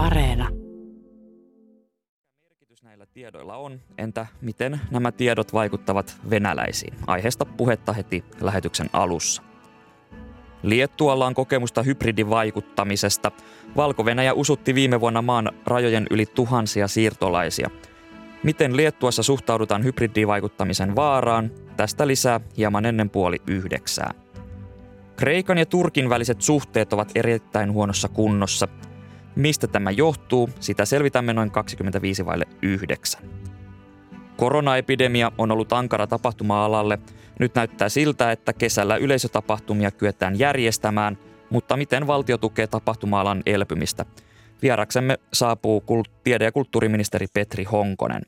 Areena. Merkitys näillä tiedoilla on, entä miten nämä tiedot vaikuttavat venäläisiin? Aiheesta puhetta heti lähetyksen alussa. Liettualla on kokemusta hybridivaikuttamisesta. Valko-Venäjä usutti viime vuonna maan rajojen yli tuhansia siirtolaisia. Miten Liettuassa suhtaudutaan hybridivaikuttamisen vaaraan? Tästä lisää hieman ennen puoli yhdeksää. Kreikan ja Turkin väliset suhteet ovat erittäin huonossa kunnossa. Mistä tämä johtuu, sitä selvitämme noin 25 vaille 9. Koronaepidemia on ollut ankara tapahtuma-alalle. Nyt näyttää siltä, että kesällä yleisötapahtumia kyetään järjestämään, mutta miten valtio tukee tapahtuma-alan elpymistä? Vieraksemme saapuu tiede- ja kulttuuriministeri Petri Honkonen.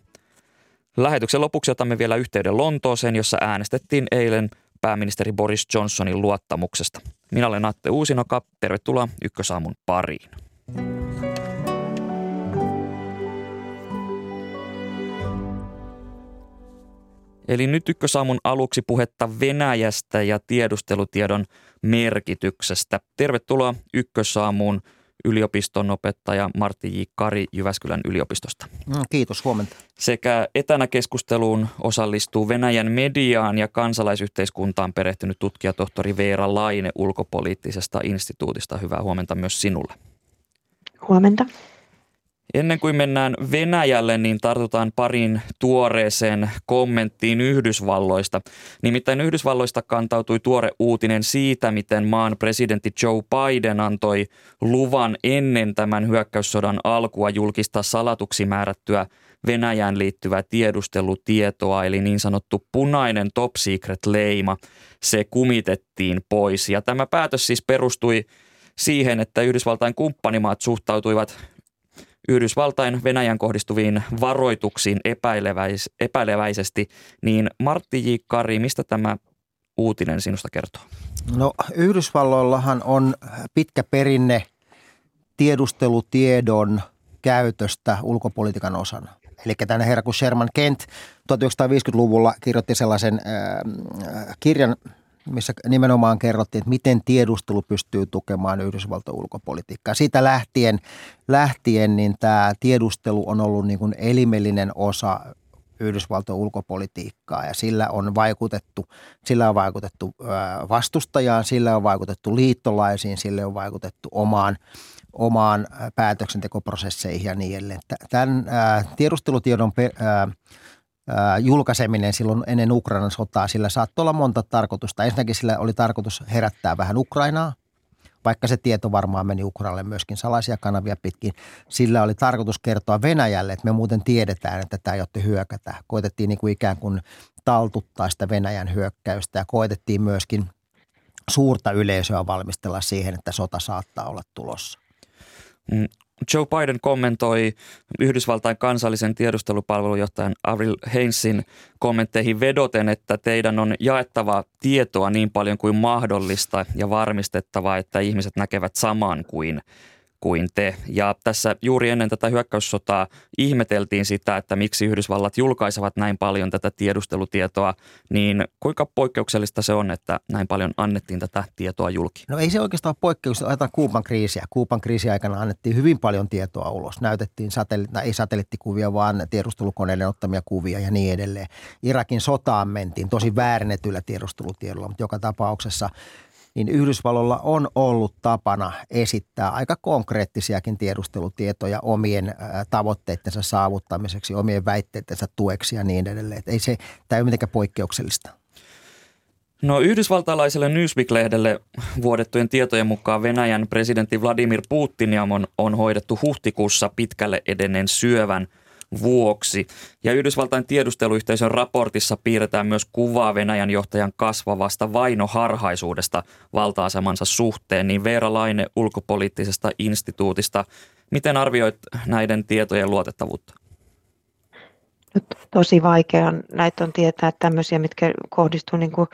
Lähetyksen lopuksi otamme vielä yhteyden Lontooseen, jossa äänestettiin eilen pääministeri Boris Johnsonin luottamuksesta. Minä olen Atte Uusinoka. Tervetuloa Ykkösaamun pariin. Eli nyt ykkösaamun aluksi puhetta Venäjästä ja tiedustelutiedon merkityksestä. Tervetuloa ykkösaamuun yliopiston opettaja Martti J. Kari Jyväskylän yliopistosta. No, kiitos, huomenta. Sekä etänä keskusteluun osallistuu Venäjän mediaan ja kansalaisyhteiskuntaan perehtynyt tutkija tohtori Veera Laine ulkopoliittisesta instituutista. Hyvää huomenta myös sinulle. Huomenta. Ennen kuin mennään Venäjälle, niin tartutaan parin tuoreeseen kommenttiin Yhdysvalloista. Nimittäin Yhdysvalloista kantautui tuore uutinen siitä, miten maan presidentti Joe Biden antoi luvan ennen tämän hyökkäyssodan alkua julkista salatuksi määrättyä Venäjään liittyvää tiedustelutietoa, eli niin sanottu punainen top secret leima. Se kumitettiin pois ja tämä päätös siis perustui siihen, että Yhdysvaltain kumppanimaat suhtautuivat Yhdysvaltain Venäjän kohdistuviin varoituksiin epäileväis, epäileväisesti, niin Martti J. Kari, mistä tämä uutinen sinusta kertoo? No Yhdysvalloillahan on pitkä perinne tiedustelutiedon käytöstä ulkopolitiikan osana. Eli tänne herra kuin Sherman Kent 1950-luvulla kirjoitti sellaisen äh, kirjan missä nimenomaan kerrottiin, että miten tiedustelu pystyy tukemaan Yhdysvaltojen ulkopolitiikkaa. Siitä lähtien, lähtien niin tämä tiedustelu on ollut niin kuin elimellinen osa Yhdysvaltojen ulkopolitiikkaa ja sillä on vaikutettu, sillä on vaikutettu vastustajaan, sillä on vaikutettu liittolaisiin, sillä on vaikutettu omaan, omaan päätöksentekoprosesseihin ja niin edelleen. Tämän tiedustelutiedon julkaiseminen silloin ennen Ukrainan sotaa, sillä saattoi olla monta tarkoitusta. Ensinnäkin sillä oli tarkoitus herättää vähän Ukrainaa, vaikka se tieto varmaan meni Ukrainalle myöskin salaisia kanavia pitkin. Sillä oli tarkoitus kertoa Venäjälle, että me muuten tiedetään, että tämä jotte hyökätä. Koitettiin niin kuin ikään kuin taltuttaa sitä Venäjän hyökkäystä ja koitettiin myöskin suurta yleisöä valmistella siihen, että sota saattaa olla tulossa. Joe Biden kommentoi Yhdysvaltain kansallisen tiedustelupalvelujohtajan Avril Hainsin kommentteihin vedoten, että teidän on jaettava tietoa niin paljon kuin mahdollista ja varmistettava, että ihmiset näkevät saman kuin kuin te. Ja tässä juuri ennen tätä hyökkäyssotaa ihmeteltiin sitä, että miksi Yhdysvallat julkaisevat näin paljon tätä tiedustelutietoa, niin kuinka poikkeuksellista se on, että näin paljon annettiin tätä tietoa julki? No ei se oikeastaan poikkeuksellista, ajatellaan Kuuban kriisiä. Kuuban kriisi aikana annettiin hyvin paljon tietoa ulos. Näytettiin satelli- ei satelliittikuvia, vaan tiedustelukoneiden ottamia kuvia ja niin edelleen. Irakin sotaan mentiin tosi väärennetyllä tiedustelutiedolla, mutta joka tapauksessa niin Yhdysvalloilla on ollut tapana esittää aika konkreettisiakin tiedustelutietoja omien tavoitteittensa saavuttamiseksi, omien väitteittensä tueksi ja niin edelleen. Ei se, tämä ei ole mitenkään poikkeuksellista. No yhdysvaltalaiselle Newsweek-lehdelle vuodettujen tietojen mukaan Venäjän presidentti Vladimir Putin on, on hoidettu huhtikuussa pitkälle edenneen syövän – vuoksi. Ja Yhdysvaltain tiedusteluyhteisön raportissa piirretään myös kuvaa Venäjän johtajan kasvavasta vainoharhaisuudesta valta-asemansa suhteen. Niin Veera Laine ulkopoliittisesta instituutista, miten arvioit näiden tietojen luotettavuutta? Nyt tosi vaikea näitä on tietää tämmöisiä, mitkä kohdistuu niin kuin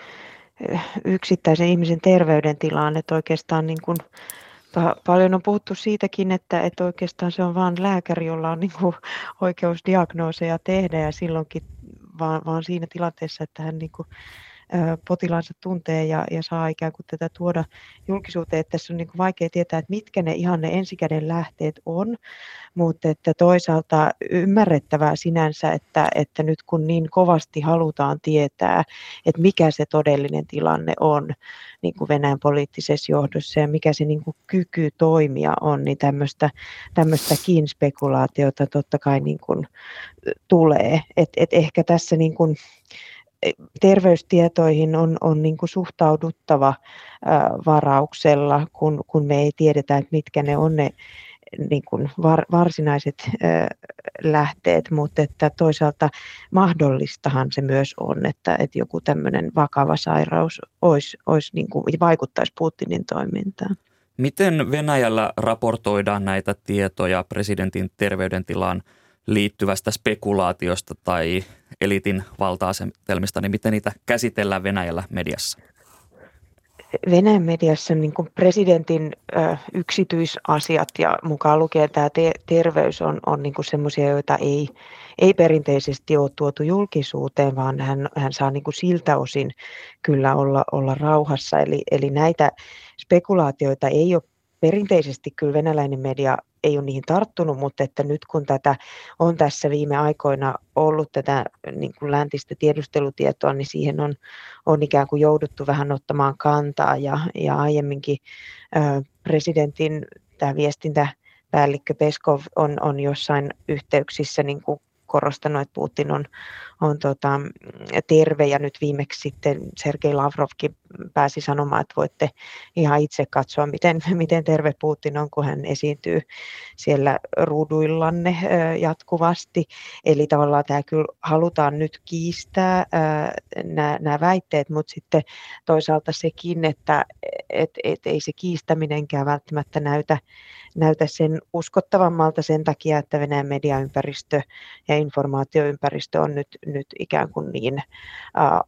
eh, yksittäisen ihmisen terveydentilaan, että oikeastaan niin kuin paljon on puhuttu siitäkin, että, että oikeastaan se on vain lääkäri, jolla on niin kuin oikeus diagnooseja tehdä ja silloinkin vaan, vaan siinä tilanteessa, että hän niin kuin potilaansa tuntee ja, ja saa ikään kuin tätä tuoda julkisuuteen. Että tässä on niin kuin vaikea tietää, että mitkä ne ihan ne ensikäden lähteet on, mutta että toisaalta ymmärrettävää sinänsä, että, että nyt kun niin kovasti halutaan tietää, että mikä se todellinen tilanne on niin kuin Venäjän poliittisessa johdossa ja mikä se niin kuin kyky toimia on, niin tämmöistä, tämmöistäkin spekulaatiota totta kai niin kuin tulee. Et, et ehkä tässä niin kuin, terveystietoihin on, on niin kuin suhtauduttava varauksella, kun, kun me ei tiedetä, että mitkä ne on ne niin kuin var, varsinaiset lähteet, mutta että toisaalta mahdollistahan se myös on, että, että joku tämmöinen vakava sairaus olisi, olisi niin kuin, vaikuttaisi Putinin toimintaan. Miten Venäjällä raportoidaan näitä tietoja presidentin terveydentilaan liittyvästä spekulaatiosta tai elitin valta-asetelmista, niin miten niitä käsitellään Venäjällä mediassa? Venäjän mediassa niin kuin presidentin ö, yksityisasiat ja mukaan lukien tämä te- terveys on, on niin semmoisia, joita ei, ei perinteisesti ole tuotu julkisuuteen, vaan hän, hän saa niin kuin siltä osin kyllä olla, olla rauhassa. Eli, eli näitä spekulaatioita ei ole perinteisesti kyllä venäläinen media ei ole niihin tarttunut, mutta että nyt kun tätä on tässä viime aikoina ollut tätä niin kuin läntistä tiedustelutietoa, niin siihen on, on ikään kuin jouduttu vähän ottamaan kantaa. Ja, ja aiemminkin ö, presidentin tämä viestintäpäällikkö Peskov on, on jossain yhteyksissä niin kuin korostanut, että Putin on, on tota, terve ja nyt viimeksi sitten Sergei Lavrovkin pääsi sanomaan, että voitte ihan itse katsoa, miten, miten terve Putin on, kun hän esiintyy siellä ruuduillanne jatkuvasti. Eli tavallaan tämä kyllä halutaan nyt kiistää nämä väitteet, mutta sitten toisaalta sekin, että et, et ei se kiistäminenkään välttämättä näytä, näytä sen uskottavammalta sen takia, että Venäjän mediaympäristö ja informaatioympäristö on nyt, nyt ikään kuin niin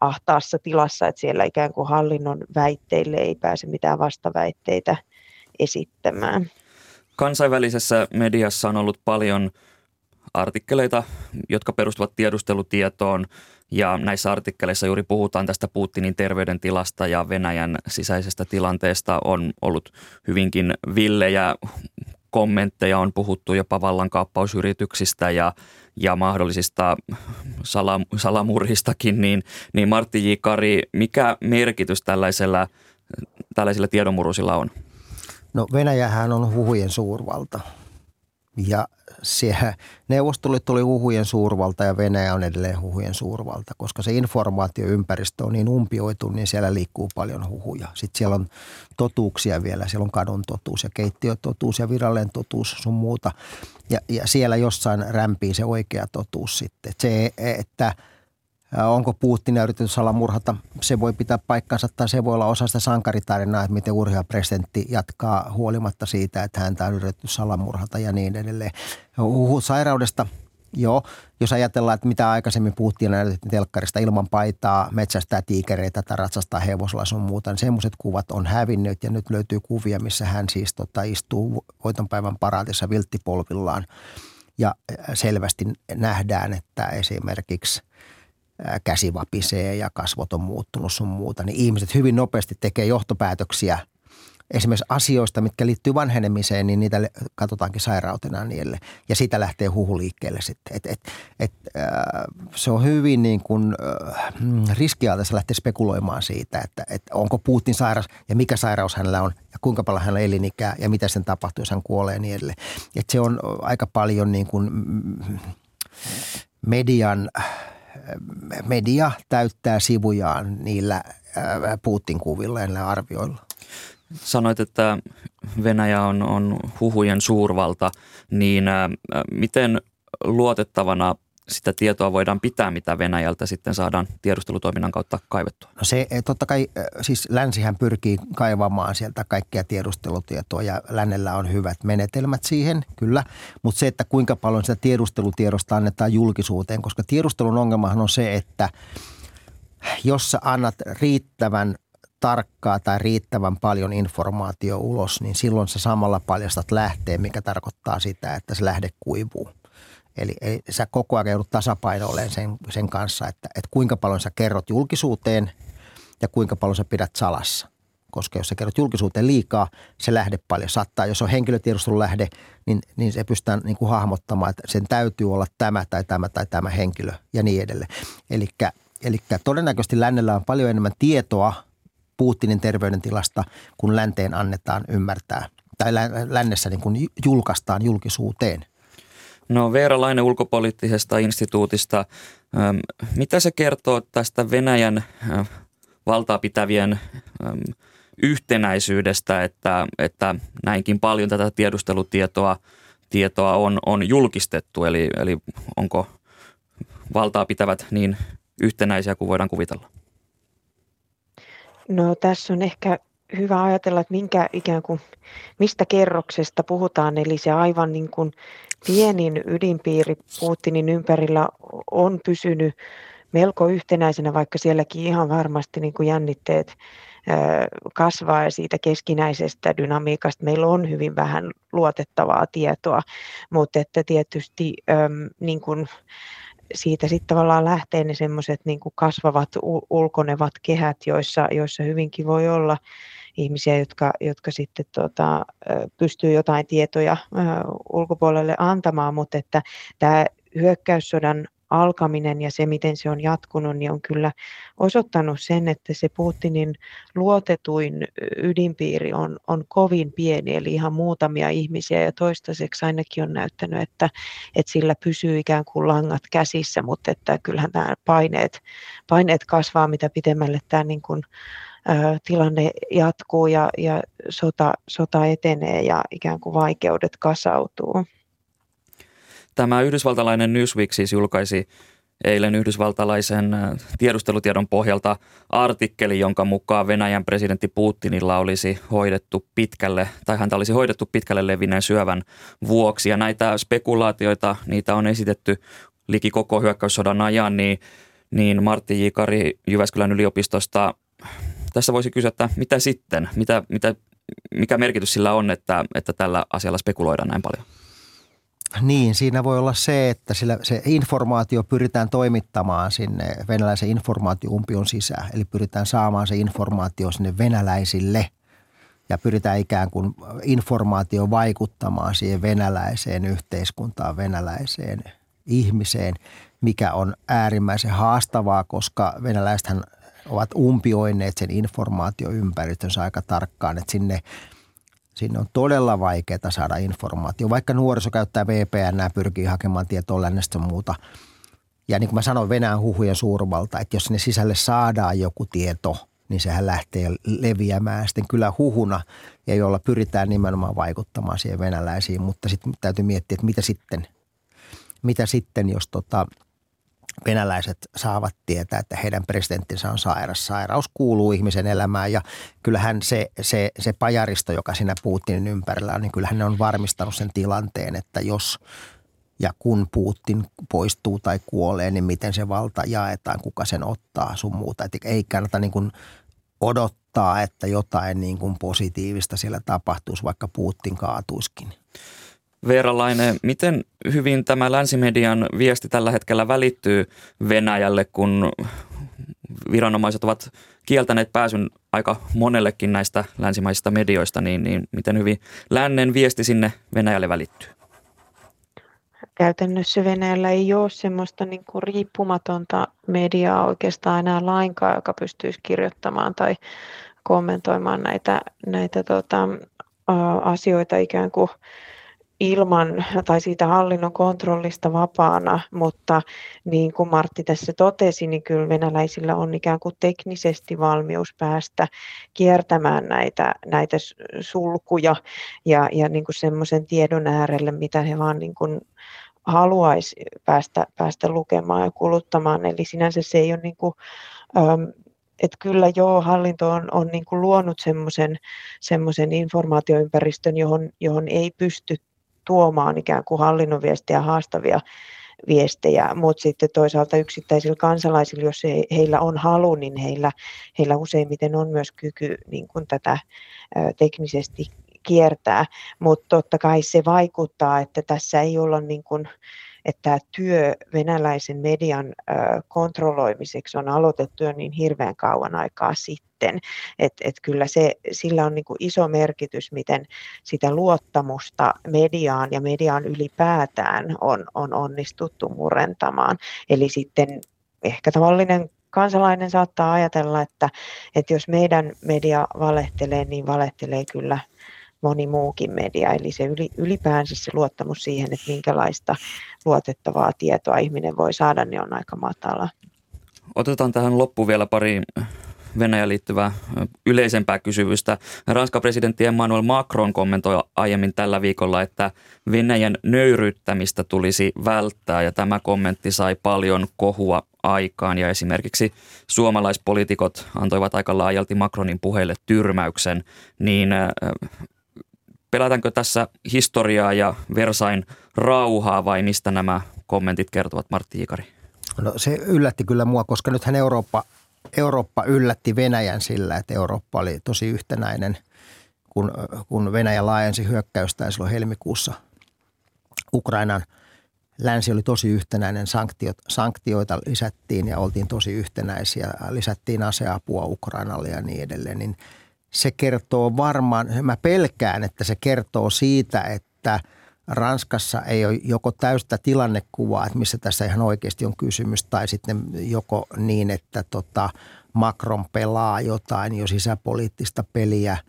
ahtaassa tilassa, että siellä ikään kuin hallinnon väitteille ei pääse mitään vastaväitteitä esittämään. Kansainvälisessä mediassa on ollut paljon artikkeleita, jotka perustuvat tiedustelutietoon ja näissä artikkeleissa juuri puhutaan tästä Putinin terveydentilasta ja Venäjän sisäisestä tilanteesta on ollut hyvinkin villejä kommentteja, on puhuttu jopa vallankaappausyrityksistä ja, ja mahdollisista salam, salamurhistakin, niin, niin Martti J. Kari, mikä merkitys tällaisella, tällaisilla tiedonmurusilla on? No Venäjähän on huhujen suurvalta ja siellä Neuvostoliitto oli huhujen suurvalta ja Venäjä on edelleen huhujen suurvalta, koska se informaatioympäristö on niin umpioitu, niin siellä liikkuu paljon huhuja. Sitten siellä on totuuksia vielä, siellä on kadun totuus ja keittiötotuus ja virallinen totuus sun muuta. Ja, ja siellä jossain rämpii se oikea totuus sitten. Se, että – Onko Putin yritetty salamurhata? Se voi pitää paikkansa tai se voi olla osa sitä sankaritarinaa, että miten urhea presidentti jatkaa huolimatta siitä, että häntä on yritetty salamurhata ja niin edelleen. Huhut sairaudesta, joo. Jos ajatellaan, että mitä aikaisemmin puhuttiin näytettiin telkkarista ilman paitaa, metsästää tiikereitä tai ratsastaa hevosella sun muuta, niin semmoiset kuvat on hävinnyt ja nyt löytyy kuvia, missä hän siis tota, istuu voitonpäivän paraatissa vilttipolvillaan ja selvästi nähdään, että esimerkiksi – käsi vapisee ja kasvot on muuttunut sun muuta, niin ihmiset hyvin nopeasti tekee johtopäätöksiä esimerkiksi asioista, mitkä liittyy vanhenemiseen, niin niitä katsotaankin sairautena niille. Ja siitä lähtee huhu liikkeelle sitten. Et, et, et, äh, se on hyvin niin kuin, äh, riskialtaista lähteä spekuloimaan siitä, että, että onko Putin sairas ja mikä sairaus hänellä on ja kuinka paljon hänellä elinikää ja mitä sen tapahtuu, jos hän kuolee niin edelleen. Et se on aika paljon niin kuin median – media täyttää sivujaan niillä Putin-kuvilla ja niillä arvioilla. Sanoit, että Venäjä on, on huhujen suurvalta, niin miten luotettavana sitä tietoa voidaan pitää, mitä Venäjältä sitten saadaan tiedustelutoiminnan kautta kaivettua? No se eh, totta kai, eh, siis länsihän pyrkii kaivamaan sieltä kaikkia tiedustelutietoa ja lännellä on hyvät menetelmät siihen, kyllä. Mutta se, että kuinka paljon sitä tiedustelutiedosta annetaan julkisuuteen, koska tiedustelun ongelmahan on se, että jos sä annat riittävän tarkkaa tai riittävän paljon informaatio ulos, niin silloin sä samalla paljastat lähteen, mikä tarkoittaa sitä, että se lähde kuivuu. Eli, eli sä koko ajan joudut tasapainoilleen sen, sen kanssa, että, että kuinka paljon sä kerrot julkisuuteen ja kuinka paljon sä pidät salassa. Koska jos sä kerrot julkisuuteen liikaa, se lähde paljon sattaa. Jos on henkilötiedustelun lähde, niin, niin se pystytään niin kuin hahmottamaan, että sen täytyy olla tämä tai tämä tai tämä henkilö ja niin edelleen. Eli todennäköisesti lännellä on paljon enemmän tietoa Putinin terveydentilasta, kun länteen annetaan ymmärtää tai lännessä niin kuin julkaistaan julkisuuteen. No Veera Laine ulkopoliittisesta instituutista. Mitä se kertoo tästä Venäjän valtaa pitävien yhtenäisyydestä, että, että näinkin paljon tätä tiedustelutietoa tietoa on, on julkistettu, eli, eli onko valtaa pitävät niin yhtenäisiä kuin voidaan kuvitella? No tässä on ehkä hyvä ajatella, että minkä ikään kuin, mistä kerroksesta puhutaan, eli se aivan niin kuin pienin ydinpiiri Putinin ympärillä on pysynyt melko yhtenäisenä, vaikka sielläkin ihan varmasti niin kuin jännitteet kasvaa ja siitä keskinäisestä dynamiikasta. Meillä on hyvin vähän luotettavaa tietoa, mutta että tietysti niin kuin siitä sitten tavallaan lähtee ne semmoiset niin kasvavat ulkonevat kehät, joissa, joissa hyvinkin voi olla ihmisiä, jotka, jotka sitten tota, pystyy jotain tietoja ulkopuolelle antamaan, mutta että tämä hyökkäyssodan alkaminen ja se, miten se on jatkunut, niin on kyllä osoittanut sen, että se Putinin luotetuin ydinpiiri on, on kovin pieni, eli ihan muutamia ihmisiä, ja toistaiseksi ainakin on näyttänyt, että, että sillä pysyy ikään kuin langat käsissä, mutta että kyllähän nämä paineet, paineet kasvaa, mitä pitemmälle tämä niin kuin, tilanne jatkuu ja, ja sota, sota etenee ja ikään kuin vaikeudet kasautuu. Tämä yhdysvaltalainen Newsweek siis julkaisi eilen yhdysvaltalaisen tiedustelutiedon pohjalta artikkeli, jonka mukaan Venäjän presidentti Putinilla olisi hoidettu pitkälle, tai häntä olisi hoidettu pitkälle levinneen syövän vuoksi. Ja näitä spekulaatioita, niitä on esitetty liki koko hyökkäyssodan ajan, niin, niin Martti J. Kari Jyväskylän yliopistosta tässä voisi kysyä, että mitä sitten, mitä, mitä, mikä merkitys sillä on, että, että tällä asialla spekuloidaan näin paljon? Niin, siinä voi olla se, että sillä se informaatio pyritään toimittamaan sinne venäläisen informaatioumpion sisään. Eli pyritään saamaan se informaatio sinne venäläisille ja pyritään ikään kuin informaatio vaikuttamaan siihen venäläiseen yhteiskuntaan, venäläiseen ihmiseen, mikä on äärimmäisen haastavaa, koska venäläisethän ovat umpioineet sen informaatioympäristönsä aika tarkkaan, että sinne – Sinne on todella vaikeaa saada informaatio. Vaikka nuoriso käyttää VPN ja pyrkii hakemaan tietoa lännestä muuta. Ja niin kuin mä sanoin Venäjän huhujen suurvalta, että jos sinne sisälle saadaan joku tieto, niin sehän lähtee leviämään sitten kyllä huhuna ja jolla pyritään nimenomaan vaikuttamaan siihen venäläisiin. Mutta sitten täytyy miettiä, että mitä sitten, mitä sitten jos tota, venäläiset saavat tietää, että heidän presidenttinsä on sairas. Sairaus kuuluu ihmisen elämään ja kyllähän se, se, se pajaristo, joka siinä Putinin ympärillä on, niin kyllähän ne on varmistanut sen tilanteen, että jos ja kun Putin poistuu tai kuolee, niin miten se valta jaetaan, kuka sen ottaa sun muuta. Et ei kannata niin kuin odottaa, että jotain niin kuin positiivista siellä tapahtuisi, vaikka Putin kaatuiskin. Veera Laine, miten hyvin tämä länsimedian viesti tällä hetkellä välittyy Venäjälle, kun viranomaiset ovat kieltäneet pääsyn aika monellekin näistä länsimaisista medioista, niin, niin miten hyvin lännen viesti sinne Venäjälle välittyy? Käytännössä Venäjällä ei ole semmoista niin kuin riippumatonta mediaa oikeastaan enää lainkaan, joka pystyisi kirjoittamaan tai kommentoimaan näitä, näitä tota, asioita ikään kuin ilman tai siitä hallinnon kontrollista vapaana, mutta niin kuin Martti tässä totesi, niin kyllä venäläisillä on ikään kuin teknisesti valmius päästä kiertämään näitä, näitä sulkuja ja, ja niin kuin semmoisen tiedon äärelle, mitä he vaan niin kuin haluaisi päästä, päästä lukemaan ja kuluttamaan. Eli sinänsä se ei ole niin kuin, että kyllä joo, hallinto on, on niin kuin luonut semmoisen, informaatioympäristön, johon, johon ei pysty tuomaan ikään kuin hallinnon viestejä haastavia viestejä, mutta sitten toisaalta yksittäisillä kansalaisilla, jos he, heillä on halu, niin heillä, heillä useimmiten on myös kyky niin kuin tätä teknisesti kiertää, mutta totta kai se vaikuttaa, että tässä ei olla niin kuin että tämä työ venäläisen median kontrolloimiseksi on aloitettu jo niin hirveän kauan aikaa sitten. Että et kyllä se, sillä on niin kuin iso merkitys, miten sitä luottamusta mediaan ja mediaan ylipäätään on, on onnistuttu murentamaan. Eli sitten ehkä tavallinen kansalainen saattaa ajatella, että, että jos meidän media valehtelee, niin valehtelee kyllä moni muukin media. Eli se ylipäänsä se luottamus siihen, että minkälaista luotettavaa tietoa ihminen voi saada, niin on aika matala. Otetaan tähän loppuun vielä pari Venäjän liittyvää yleisempää kysyvystä. Ranskan presidentti Emmanuel Macron kommentoi aiemmin tällä viikolla, että Venäjän nöyryyttämistä tulisi välttää ja tämä kommentti sai paljon kohua aikaan ja esimerkiksi suomalaispoliitikot antoivat aika laajalti Macronin puheille tyrmäyksen, niin pelätäänkö tässä historiaa ja Versain rauhaa vai mistä nämä kommentit kertovat Martti Ikari? No se yllätti kyllä mua, koska nythän Eurooppa, Eurooppa yllätti Venäjän sillä, että Eurooppa oli tosi yhtenäinen, kun, kun Venäjä laajensi hyökkäystään silloin helmikuussa Ukrainan – länsi oli tosi yhtenäinen, sanktiot, sanktioita lisättiin ja oltiin tosi yhtenäisiä, lisättiin aseapua Ukrainalle ja niin edelleen, niin se kertoo varmaan, mä pelkään, että se kertoo siitä, että Ranskassa ei ole joko täystä tilannekuvaa, että missä tässä ihan oikeasti on kysymys, tai sitten joko niin, että tota Macron pelaa jotain jo sisäpoliittista peliä –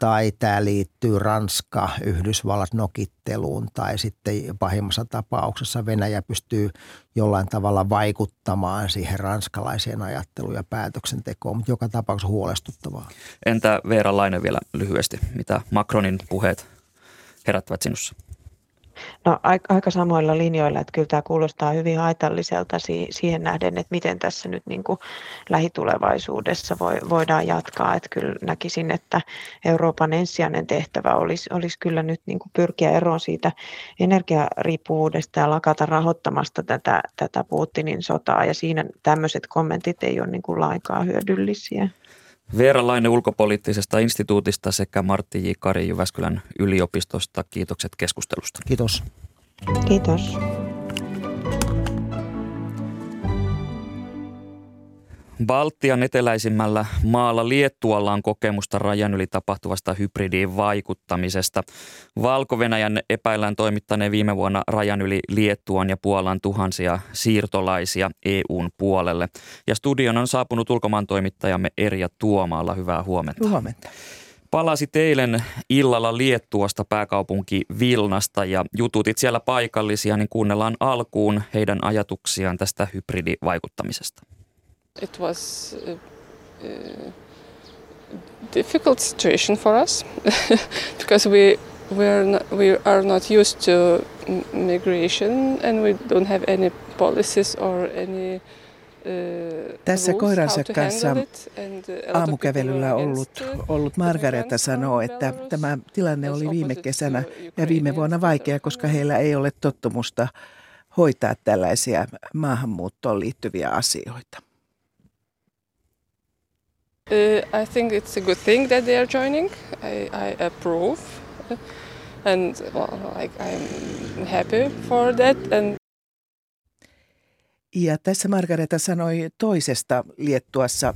tai tämä liittyy Ranska, Yhdysvallat nokitteluun tai sitten pahimmassa tapauksessa Venäjä pystyy jollain tavalla vaikuttamaan siihen ranskalaiseen ajatteluun ja päätöksentekoon, mutta joka tapauksessa huolestuttavaa. Entä Veera Laine vielä lyhyesti, mitä Macronin puheet herättävät sinussa? No aika samoilla linjoilla, että kyllä tämä kuulostaa hyvin haitalliselta siihen nähden, että miten tässä nyt niin kuin lähitulevaisuudessa voidaan jatkaa. Että kyllä näkisin, että Euroopan ensisijainen tehtävä olisi, olisi kyllä nyt niin kuin pyrkiä eroon siitä energiariippuvuudesta ja lakata rahoittamasta tätä, tätä Putinin sotaa. Ja siinä tämmöiset kommentit ei ole niin kuin lainkaan hyödyllisiä. Veera Laine ulkopoliittisesta instituutista sekä Martti J. Kari Jyväskylän yliopistosta. Kiitokset keskustelusta. Kiitos. Kiitos. Baltian eteläisimmällä maalla Liettualla on kokemusta rajan yli tapahtuvasta hybridiin vaikuttamisesta. Valko-Venäjän epäillään toimittaneen viime vuonna rajan yli Liettuan ja Puolan tuhansia siirtolaisia EUn puolelle. Ja studion on saapunut ulkomaan toimittajamme Erja Tuomaalla. Hyvää huomenta. Huomenta. Palasi eilen illalla Liettuasta pääkaupunki Vilnasta ja jututit siellä paikallisia, niin kuunnellaan alkuun heidän ajatuksiaan tästä hybridivaikuttamisesta. It was a, a difficult situation for us because we we are not, we are not used to migration and we don't have any policies or any uh, tässä koiransa kanssa aamukävelyllä ollut, ollut Margareta sanoo, että tämä tilanne oli viime kesänä ja viime vuonna vaikea, koska heillä ei ole tottumusta hoitaa tällaisia maahanmuuttoon liittyviä asioita. Uh, I think it's a good thing that they are joining. I, I approve, and well, like I'm happy for that. And ja tässä Margareta sanoi toisesta Liettuassa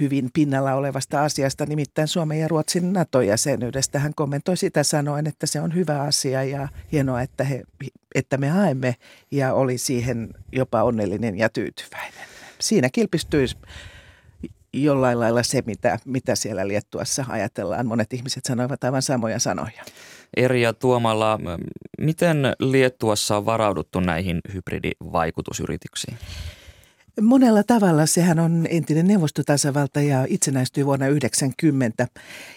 hyvin pinnalla olevasta asiasta, nimittäin Suomen ja Ruotsin NATO-jäsenyydestä. Hän kommentoi sitä sanoen, että se on hyvä asia ja hienoa, että, he, että me haemme ja oli siihen jopa onnellinen ja tyytyväinen. Siinä kilpistyi jollain lailla se, mitä, mitä siellä Liettuassa ajatellaan. Monet ihmiset sanoivat aivan samoja sanoja. Erja Tuomalla, miten Liettuassa on varauduttu näihin hybridivaikutusyrityksiin? Monella tavalla sehän on entinen neuvostotasavalta ja itsenäistyi vuonna 1990.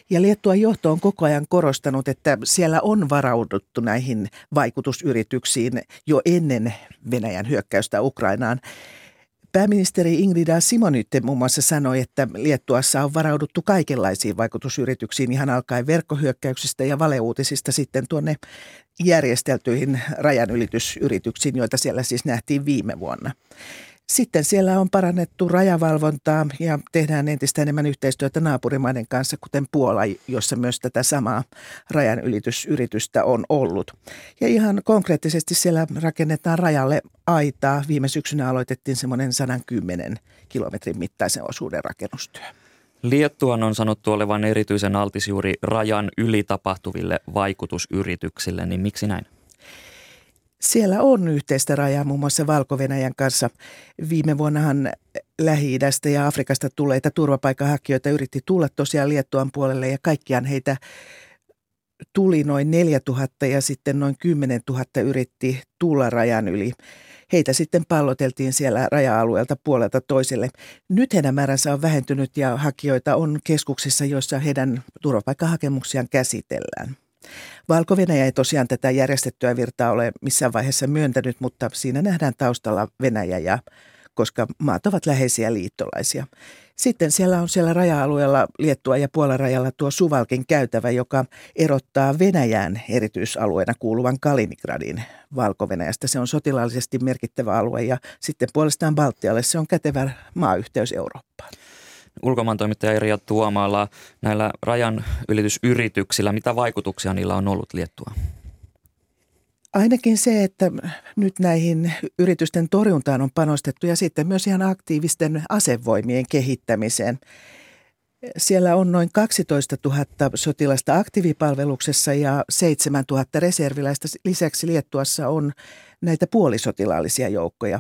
Ja Liettuan johto on koko ajan korostanut, että siellä on varauduttu näihin vaikutusyrityksiin jo ennen Venäjän hyökkäystä Ukrainaan. Pääministeri Ingrida Simonytte muun muassa sanoi, että Liettuassa on varauduttu kaikenlaisiin vaikutusyrityksiin ihan alkaen verkkohyökkäyksistä ja valeuutisista sitten tuonne järjesteltyihin rajanylitysyrityksiin, joita siellä siis nähtiin viime vuonna. Sitten siellä on parannettu rajavalvontaa ja tehdään entistä enemmän yhteistyötä naapurimaiden kanssa, kuten Puola, jossa myös tätä samaa rajanylitysyritystä on ollut. Ja ihan konkreettisesti siellä rakennetaan rajalle aitaa. Viime syksynä aloitettiin semmoinen 110 kilometrin mittaisen osuuden rakennustyö. Liettuan on sanottu olevan erityisen altis juuri rajan yli tapahtuville vaikutusyrityksille, niin miksi näin? Siellä on yhteistä rajaa muun muassa valko kanssa. Viime vuonnahan lähi ja Afrikasta tulleita turvapaikanhakijoita yritti tulla tosiaan Liettuan puolelle ja kaikkiaan heitä tuli noin 4000 ja sitten noin 10 000 yritti tulla rajan yli. Heitä sitten palloteltiin siellä raja-alueelta puolelta toiselle. Nyt heidän määränsä on vähentynyt ja hakijoita on keskuksissa, joissa heidän turvapaikkahakemuksiaan käsitellään. Valko ei tosiaan tätä järjestettyä virtaa ole missään vaiheessa myöntänyt, mutta siinä nähdään taustalla Venäjä ja koska maat ovat läheisiä liittolaisia. Sitten siellä on siellä raja-alueella Liettua ja Puolan rajalla tuo Suvalkin käytävä, joka erottaa Venäjään erityisalueena kuuluvan Kaliningradin valko. Se on sotilaallisesti merkittävä alue ja sitten puolestaan Baltialle se on kätevä maayhteys Eurooppaan ulkomaantoimittaja Irja Tuomaalla näillä rajan ylitysyrityksillä, mitä vaikutuksia niillä on ollut Liettua? Ainakin se, että nyt näihin yritysten torjuntaan on panostettu ja sitten myös ihan aktiivisten asevoimien kehittämiseen. Siellä on noin 12 000 sotilasta aktiivipalveluksessa ja 7 000 reserviläistä. Lisäksi Liettuassa on näitä puolisotilaallisia joukkoja.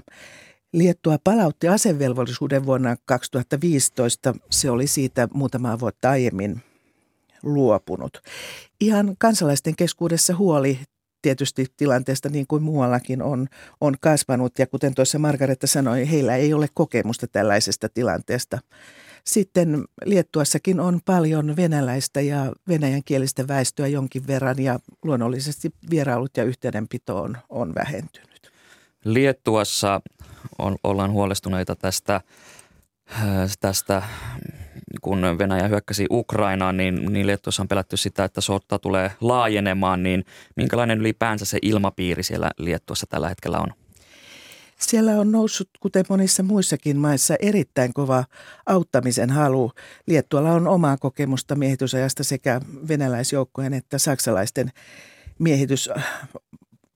Liettua palautti asevelvollisuuden vuonna 2015. Se oli siitä muutamaa vuotta aiemmin luopunut. Ihan kansalaisten keskuudessa huoli tietysti tilanteesta niin kuin muuallakin on, on kasvanut. Ja kuten tuossa Margaretta sanoi, heillä ei ole kokemusta tällaisesta tilanteesta. Sitten Liettuassakin on paljon venäläistä ja venäjänkielistä väestöä jonkin verran ja luonnollisesti vierailut ja yhteydenpito on, on vähentynyt. Liettuassa on, ollaan huolestuneita tästä, tästä kun Venäjä hyökkäsi Ukrainaan, niin, niin Liettuassa on pelätty sitä, että sota tulee laajenemaan, niin minkälainen ylipäänsä se ilmapiiri siellä Liettuassa tällä hetkellä on? Siellä on noussut, kuten monissa muissakin maissa, erittäin kova auttamisen halu. Liettualla on omaa kokemusta miehitysajasta sekä venäläisjoukkojen että saksalaisten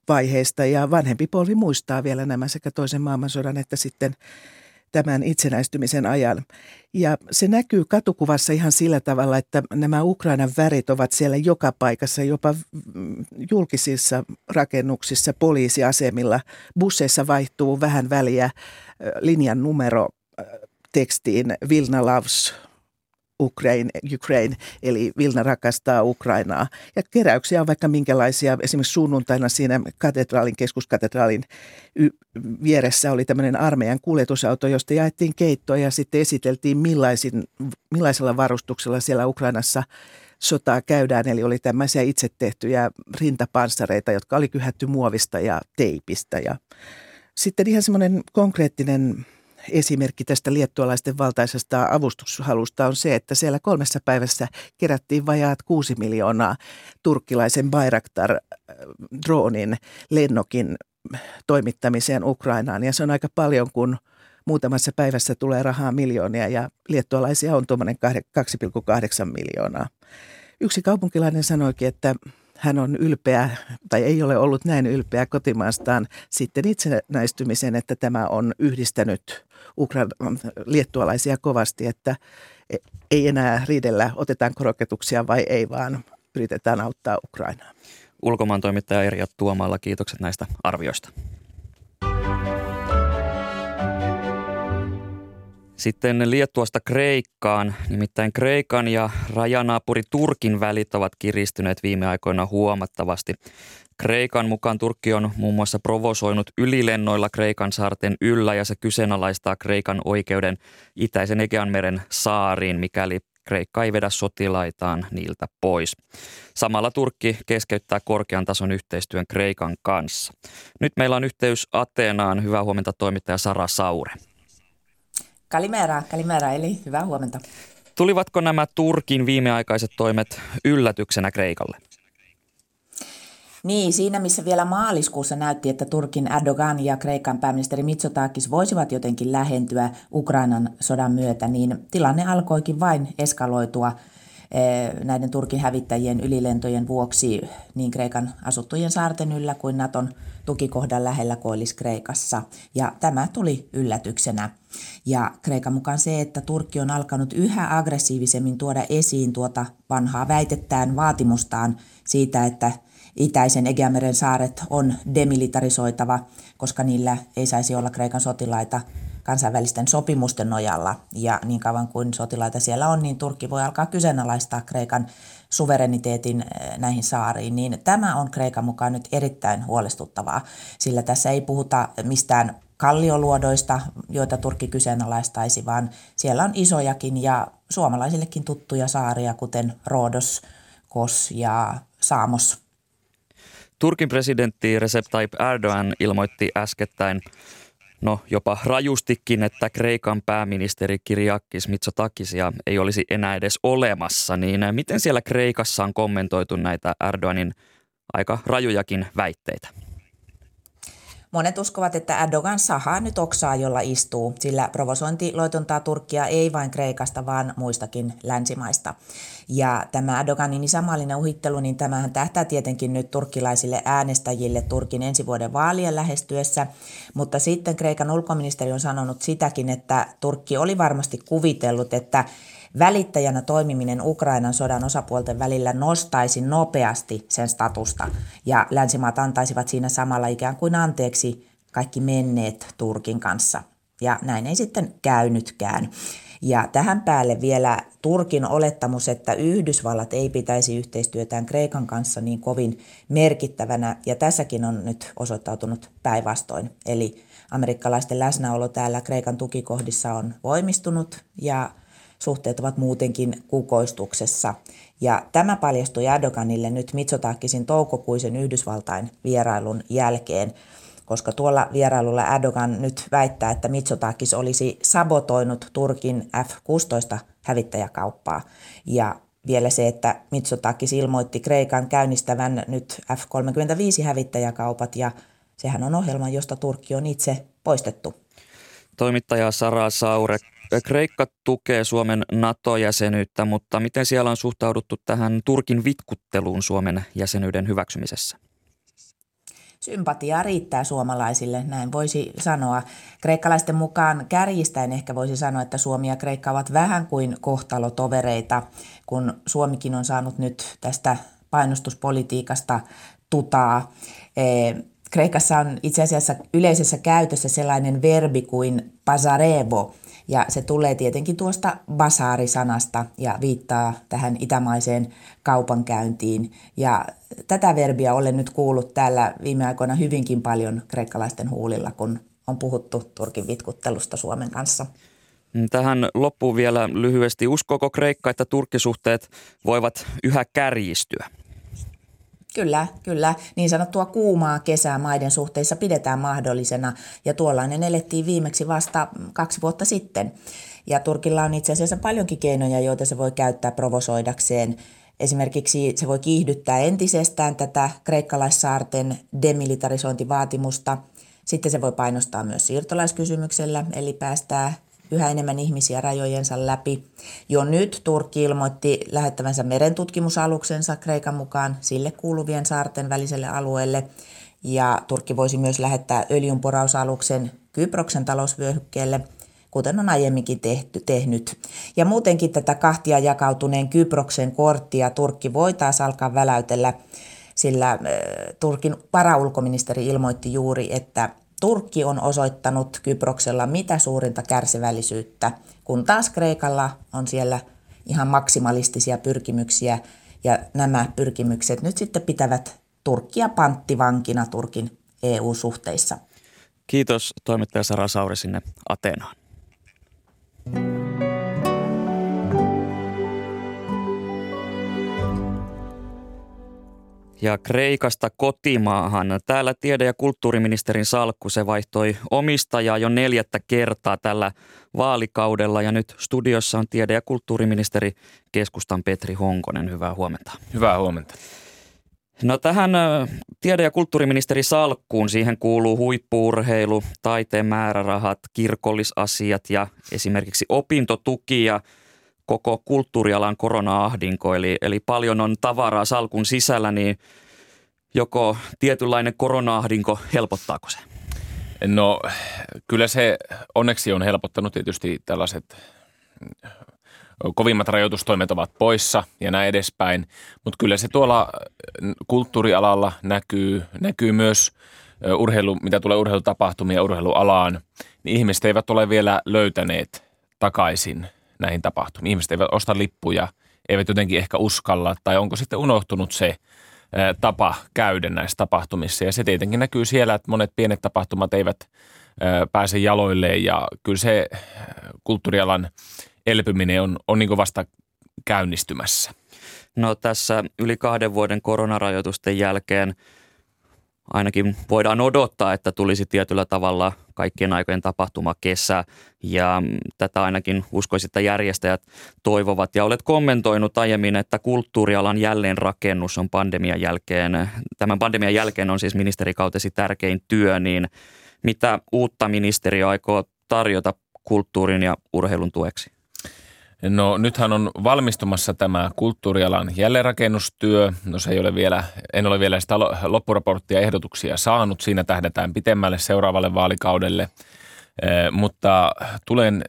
miehitysvaiheista. Ja vanhempi polvi muistaa vielä nämä sekä toisen maailmansodan että sitten tämän itsenäistymisen ajan. Ja se näkyy katukuvassa ihan sillä tavalla, että nämä Ukrainan värit ovat siellä joka paikassa, jopa julkisissa rakennuksissa, poliisiasemilla. Busseissa vaihtuu vähän väliä linjan numero tekstiin Vilna Loves Ukraine, Ukraine, eli Vilna rakastaa Ukrainaa. Ja keräyksiä on vaikka minkälaisia. Esimerkiksi sunnuntaina siinä katedraalin, keskuskatedraalin y- vieressä oli tämmöinen armeijan kuljetusauto, josta jaettiin keittoa ja sitten esiteltiin millaisin, millaisella varustuksella siellä Ukrainassa sotaa käydään. Eli oli tämmöisiä itse tehtyjä rintapanssareita, jotka oli kyhätty muovista ja teipistä. Ja sitten ihan semmoinen konkreettinen esimerkki tästä liettualaisten valtaisesta avustushalusta on se, että siellä kolmessa päivässä kerättiin vajaat kuusi miljoonaa turkkilaisen Bayraktar-droonin lennokin toimittamiseen Ukrainaan. Ja se on aika paljon, kun muutamassa päivässä tulee rahaa miljoonia ja liettualaisia on tuommoinen 2,8 miljoonaa. Yksi kaupunkilainen sanoikin, että hän on ylpeä tai ei ole ollut näin ylpeä kotimaastaan sitten itsenäistymisen, että tämä on yhdistänyt liettualaisia kovasti, että ei enää riidellä, otetaanko roketuksia vai ei, vaan yritetään auttaa Ukrainaa. Ulkomaan toimittaja Erja Tuomalla, kiitokset näistä arvioista. Sitten Liettuasta Kreikkaan, nimittäin Kreikan ja rajanaapuri Turkin välit ovat kiristyneet viime aikoina huomattavasti. Kreikan mukaan Turkki on muun muassa provosoinut ylilennoilla Kreikan saarten yllä ja se kyseenalaistaa Kreikan oikeuden itäisen Egeanmeren saariin, mikäli Kreikka ei vedä sotilaitaan niiltä pois. Samalla Turkki keskeyttää korkean tason yhteistyön Kreikan kanssa. Nyt meillä on yhteys Ateenaan. Hyvää huomenta toimittaja Sara Saure. Kalimera, Kalimera, eli hyvää huomenta. Tulivatko nämä Turkin viimeaikaiset toimet yllätyksenä Kreikalle? Niin, siinä missä vielä maaliskuussa näytti, että Turkin Erdogan ja Kreikan pääministeri Mitsotakis voisivat jotenkin lähentyä Ukrainan sodan myötä, niin tilanne alkoikin vain eskaloitua eh, näiden Turkin hävittäjien ylilentojen vuoksi niin Kreikan asuttujen saarten yllä kuin Naton tukikohdan lähellä Koillis-Kreikassa. Ja tämä tuli yllätyksenä. Ja Kreikan mukaan se, että Turkki on alkanut yhä aggressiivisemmin tuoda esiin tuota vanhaa väitettään vaatimustaan siitä, että itäisen Egeameren saaret on demilitarisoitava, koska niillä ei saisi olla Kreikan sotilaita kansainvälisten sopimusten nojalla. Ja niin kauan kuin sotilaita siellä on, niin Turkki voi alkaa kyseenalaistaa Kreikan suvereniteetin eh, näihin saariin. Niin tämä on Kreikan mukaan nyt erittäin huolestuttavaa, sillä tässä ei puhuta mistään kallioluodoista, joita Turkki kyseenalaistaisi, vaan siellä on isojakin ja suomalaisillekin tuttuja saaria, kuten Roodos, Kos ja Saamos. Turkin presidentti Recep Tayyip Erdogan ilmoitti äskettäin, no jopa rajustikin, että Kreikan pääministeri Kyriakis Mitsotakisia ei olisi enää edes olemassa. Niin miten siellä Kreikassa on kommentoitu näitä Erdoganin aika rajujakin väitteitä? Monet uskovat, että Erdogan sahaa nyt oksaa, jolla istuu, sillä provosointi loitontaa Turkkia ei vain Kreikasta, vaan muistakin länsimaista. Ja tämä Erdoganin isämaallinen uhittelu, niin tämähän tähtää tietenkin nyt turkkilaisille äänestäjille Turkin ensi vuoden vaalien lähestyessä, mutta sitten Kreikan ulkoministeri on sanonut sitäkin, että Turkki oli varmasti kuvitellut, että Välittäjänä toimiminen Ukrainan sodan osapuolten välillä nostaisi nopeasti sen statusta ja länsimaat antaisivat siinä samalla ikään kuin anteeksi kaikki menneet Turkin kanssa. Ja näin ei sitten käynytkään. Ja tähän päälle vielä Turkin olettamus, että Yhdysvallat ei pitäisi yhteistyötään Kreikan kanssa niin kovin merkittävänä, ja tässäkin on nyt osoittautunut päinvastoin. Eli amerikkalaisten läsnäolo täällä Kreikan tukikohdissa on voimistunut, ja suhteet ovat muutenkin kukoistuksessa. Ja tämä paljastui Erdoganille nyt Mitsotakisin toukokuisen Yhdysvaltain vierailun jälkeen, koska tuolla vierailulla Erdogan nyt väittää, että Mitsotakis olisi sabotoinut Turkin F-16 hävittäjäkauppaa. Ja vielä se, että Mitsotakis ilmoitti Kreikan käynnistävän nyt F-35 hävittäjäkaupat ja sehän on ohjelma, josta Turkki on itse poistettu. Toimittaja Sara Saure, Kreikka tukee Suomen NATO-jäsenyyttä, mutta miten siellä on suhtauduttu tähän Turkin vitkutteluun Suomen jäsenyyden hyväksymisessä? Sympatiaa riittää suomalaisille, näin voisi sanoa. Kreikkalaisten mukaan kärjistäen ehkä voisi sanoa, että Suomi ja Kreikka ovat vähän kuin kohtalotovereita, kun Suomikin on saanut nyt tästä painostuspolitiikasta tutaa. Kreikassa on itse asiassa yleisessä käytössä sellainen verbi kuin pasarevo, ja se tulee tietenkin tuosta basaarisanasta ja viittaa tähän itämaiseen kaupankäyntiin. Ja tätä verbiä olen nyt kuullut täällä viime aikoina hyvinkin paljon kreikkalaisten huulilla, kun on puhuttu Turkin vitkuttelusta Suomen kanssa. Tähän loppuun vielä lyhyesti. Uskooko Kreikka, että turkkisuhteet voivat yhä kärjistyä? Kyllä, kyllä. Niin sanottua kuumaa kesää maiden suhteissa pidetään mahdollisena ja tuollainen elettiin viimeksi vasta kaksi vuotta sitten. Ja Turkilla on itse asiassa paljonkin keinoja, joita se voi käyttää provosoidakseen. Esimerkiksi se voi kiihdyttää entisestään tätä kreikkalaissaarten demilitarisointivaatimusta. Sitten se voi painostaa myös siirtolaiskysymyksellä, eli päästää yhä enemmän ihmisiä rajojensa läpi. Jo nyt Turkki ilmoitti lähettävänsä merentutkimusaluksensa Kreikan mukaan sille kuuluvien saarten väliselle alueelle. Ja Turkki voisi myös lähettää öljynporausaluksen Kyproksen talousvyöhykkeelle, kuten on aiemminkin tehty, tehnyt. Ja muutenkin tätä kahtia jakautuneen Kyproksen korttia Turkki voi taas alkaa väläytellä, sillä äh, Turkin varaulkoministeri ilmoitti juuri, että Turkki on osoittanut Kyproksella mitä suurinta kärsivällisyyttä, kun taas Kreikalla on siellä ihan maksimalistisia pyrkimyksiä ja nämä pyrkimykset nyt sitten pitävät Turkkia panttivankina Turkin EU-suhteissa. Kiitos toimittaja Sara Sauri sinne Ateenaan. Ja Kreikasta kotimaahan. Täällä tiede- ja kulttuuriministerin salkku se vaihtoi omistajaa jo neljättä kertaa tällä vaalikaudella. Ja nyt studiossa on tiede- ja kulttuuriministeri keskustan Petri Honkonen. Hyvää huomenta. Hyvää huomenta. No tähän tiede- ja kulttuuriministeri Salkkuun, siihen kuuluu huippuurheilu, taiteen määrärahat, kirkollisasiat ja esimerkiksi opintotuki ja koko kulttuurialan korona-ahdinko. Eli, eli paljon on tavaraa salkun sisällä, niin joko tietynlainen korona-ahdinko, helpottaako se? No kyllä se onneksi on helpottanut tietysti tällaiset kovimmat rajoitustoimet ovat poissa ja näin edespäin. Mutta kyllä se tuolla kulttuurialalla näkyy, näkyy myös urheilu, mitä tulee urheilutapahtumia urheilualaan, niin ihmiset eivät ole vielä löytäneet takaisin näihin tapahtumiin. Ihmiset eivät osta lippuja, eivät jotenkin ehkä uskalla tai onko sitten unohtunut se tapa käydä näissä tapahtumissa. Ja se tietenkin näkyy siellä, että monet pienet tapahtumat eivät pääse jaloilleen ja kyllä se kulttuurialan elpyminen on, on niin vasta käynnistymässä? No tässä yli kahden vuoden koronarajoitusten jälkeen ainakin voidaan odottaa, että tulisi tietyllä tavalla kaikkien aikojen tapahtuma kesä ja tätä ainakin uskoisin, että järjestäjät toivovat ja olet kommentoinut aiemmin, että kulttuurialan jälleenrakennus on pandemian jälkeen, tämän pandemian jälkeen on siis ministerikautesi tärkein työ, niin mitä uutta ministeri aikoo tarjota kulttuurin ja urheilun tueksi? No nythän on valmistumassa tämä kulttuurialan jälleenrakennustyö. No se ei ole vielä, en ole vielä sitä loppuraporttia ehdotuksia saanut. Siinä tähdätään pitemmälle seuraavalle vaalikaudelle. Eh, mutta tulen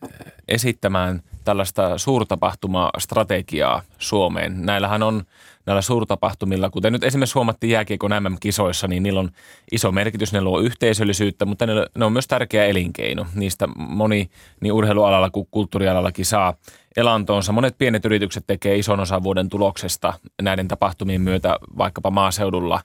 esittämään tällaista suurtapahtumastrategiaa Suomeen. Näillähän on näillä suurtapahtumilla, kuten nyt esimerkiksi huomattiin jääkiekon MM-kisoissa, niin niillä on iso merkitys, ne luo yhteisöllisyyttä, mutta ne, ne on myös tärkeä elinkeino. Niistä moni niin urheilualalla kuin kulttuurialallakin saa elantoonsa. Monet pienet yritykset tekee ison osan vuoden tuloksesta näiden tapahtumien myötä vaikkapa maaseudulla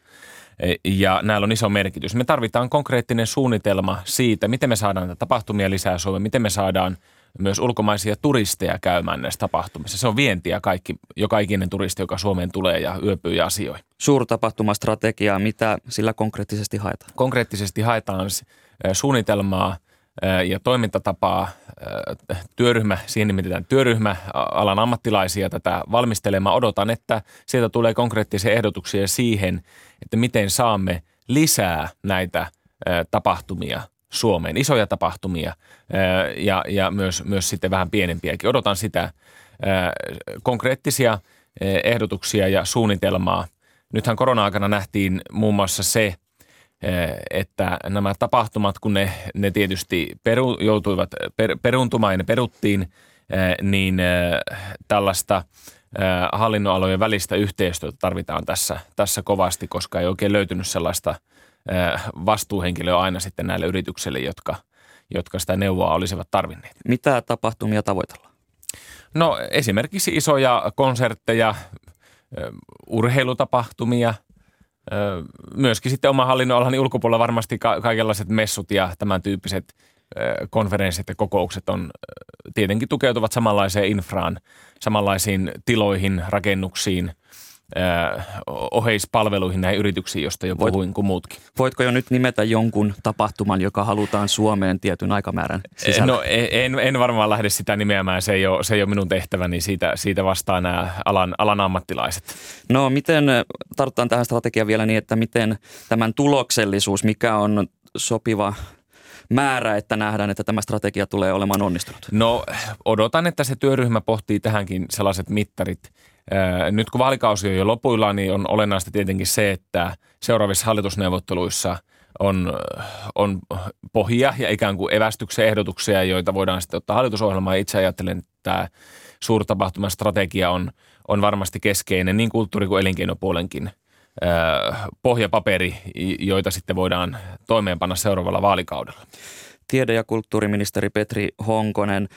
e, ja näillä on iso merkitys. Me tarvitaan konkreettinen suunnitelma siitä, miten me saadaan tapahtumia lisää Suomeen, miten me saadaan myös ulkomaisia turisteja käymään näissä tapahtumissa. Se on vientiä kaikki, joka ikinen turisti, joka Suomeen tulee ja yöpyy ja asioi. Suurtapahtumastrategiaa, mitä sillä konkreettisesti haetaan? Konkreettisesti haetaan suunnitelmaa – ja toimintatapaa. Työryhmä, siihen nimitetään työryhmä, alan ammattilaisia tätä valmistelemaan. Odotan, että sieltä tulee konkreettisia ehdotuksia siihen, että miten saamme lisää näitä tapahtumia Suomeen, isoja tapahtumia ja, ja myös, myös sitten vähän pienempiäkin. Odotan sitä konkreettisia ehdotuksia ja suunnitelmaa. Nythän korona-aikana nähtiin muun muassa se, että nämä tapahtumat, kun ne, ne tietysti peru, joutuivat per, peruntumaan ja ne peruttiin, niin tällaista hallinnonalojen välistä yhteistyötä tarvitaan tässä, tässä kovasti, koska ei oikein löytynyt sellaista vastuuhenkilöä aina sitten näille yrityksille, jotka, jotka sitä neuvoa olisivat tarvinneet. Mitä tapahtumia tavoitellaan? No esimerkiksi isoja konsertteja, urheilutapahtumia – myöskin sitten oma hallinnonalani ulkopuolella varmasti ka- kaikenlaiset messut ja tämän tyyppiset konferenssit ja kokoukset on tietenkin tukeutuvat samanlaiseen infraan, samanlaisiin tiloihin, rakennuksiin, oheispalveluihin näihin yrityksiin, joista jo puhuin Voit, kuin muutkin. Voitko jo nyt nimetä jonkun tapahtuman, joka halutaan Suomeen tietyn aikamäärän sisällä? No en, en varmaan lähde sitä nimeämään, se ei ole, se ei ole minun tehtäväni, siitä, siitä vastaa nämä alan, alan ammattilaiset. No miten, tartutaan tähän strategiaan vielä niin, että miten tämän tuloksellisuus, mikä on sopiva määrä, että nähdään, että tämä strategia tulee olemaan onnistunut? No odotan, että se työryhmä pohtii tähänkin sellaiset mittarit – nyt kun vaalikausi on jo lopuilla, niin on olennaista tietenkin se, että seuraavissa hallitusneuvotteluissa on, on pohjia ja ikään kuin evästyksen ehdotuksia, joita voidaan sitten ottaa hallitusohjelmaan. Itse ajattelen, että tämä suurtapahtuman strategia on, on varmasti keskeinen niin kulttuuri- kuin elinkeinopuolenkin pohjapaperi, joita sitten voidaan toimeenpanna seuraavalla vaalikaudella tiede- ja kulttuuriministeri Petri Honkonen.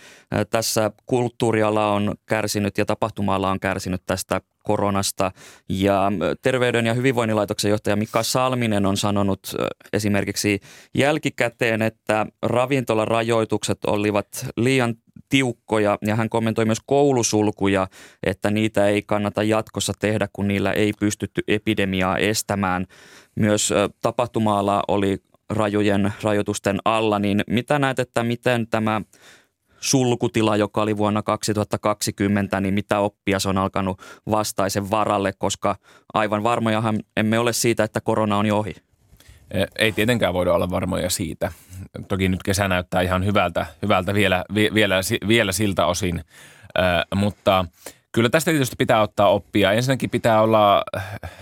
Tässä kulttuuriala on kärsinyt ja tapahtuma on kärsinyt tästä koronasta. Ja Terveyden ja hyvinvoinnin laitoksen johtaja Mika Salminen on sanonut esimerkiksi jälkikäteen, että ravintolarajoitukset olivat liian tiukkoja ja hän kommentoi myös koulusulkuja, että niitä ei kannata jatkossa tehdä, kun niillä ei pystytty epidemiaa estämään. Myös tapahtuma oli rajojen rajoitusten alla, niin mitä näet, että miten tämä sulkutila, joka oli vuonna 2020, niin mitä oppia se on alkanut vastaisen varalle, koska aivan varmojahan emme ole siitä, että korona on jo ohi. Ei tietenkään voida olla varmoja siitä. Toki nyt kesä näyttää ihan hyvältä, hyvältä vielä, vielä, vielä siltä osin, mutta kyllä tästä tietysti pitää ottaa oppia. Ensinnäkin pitää olla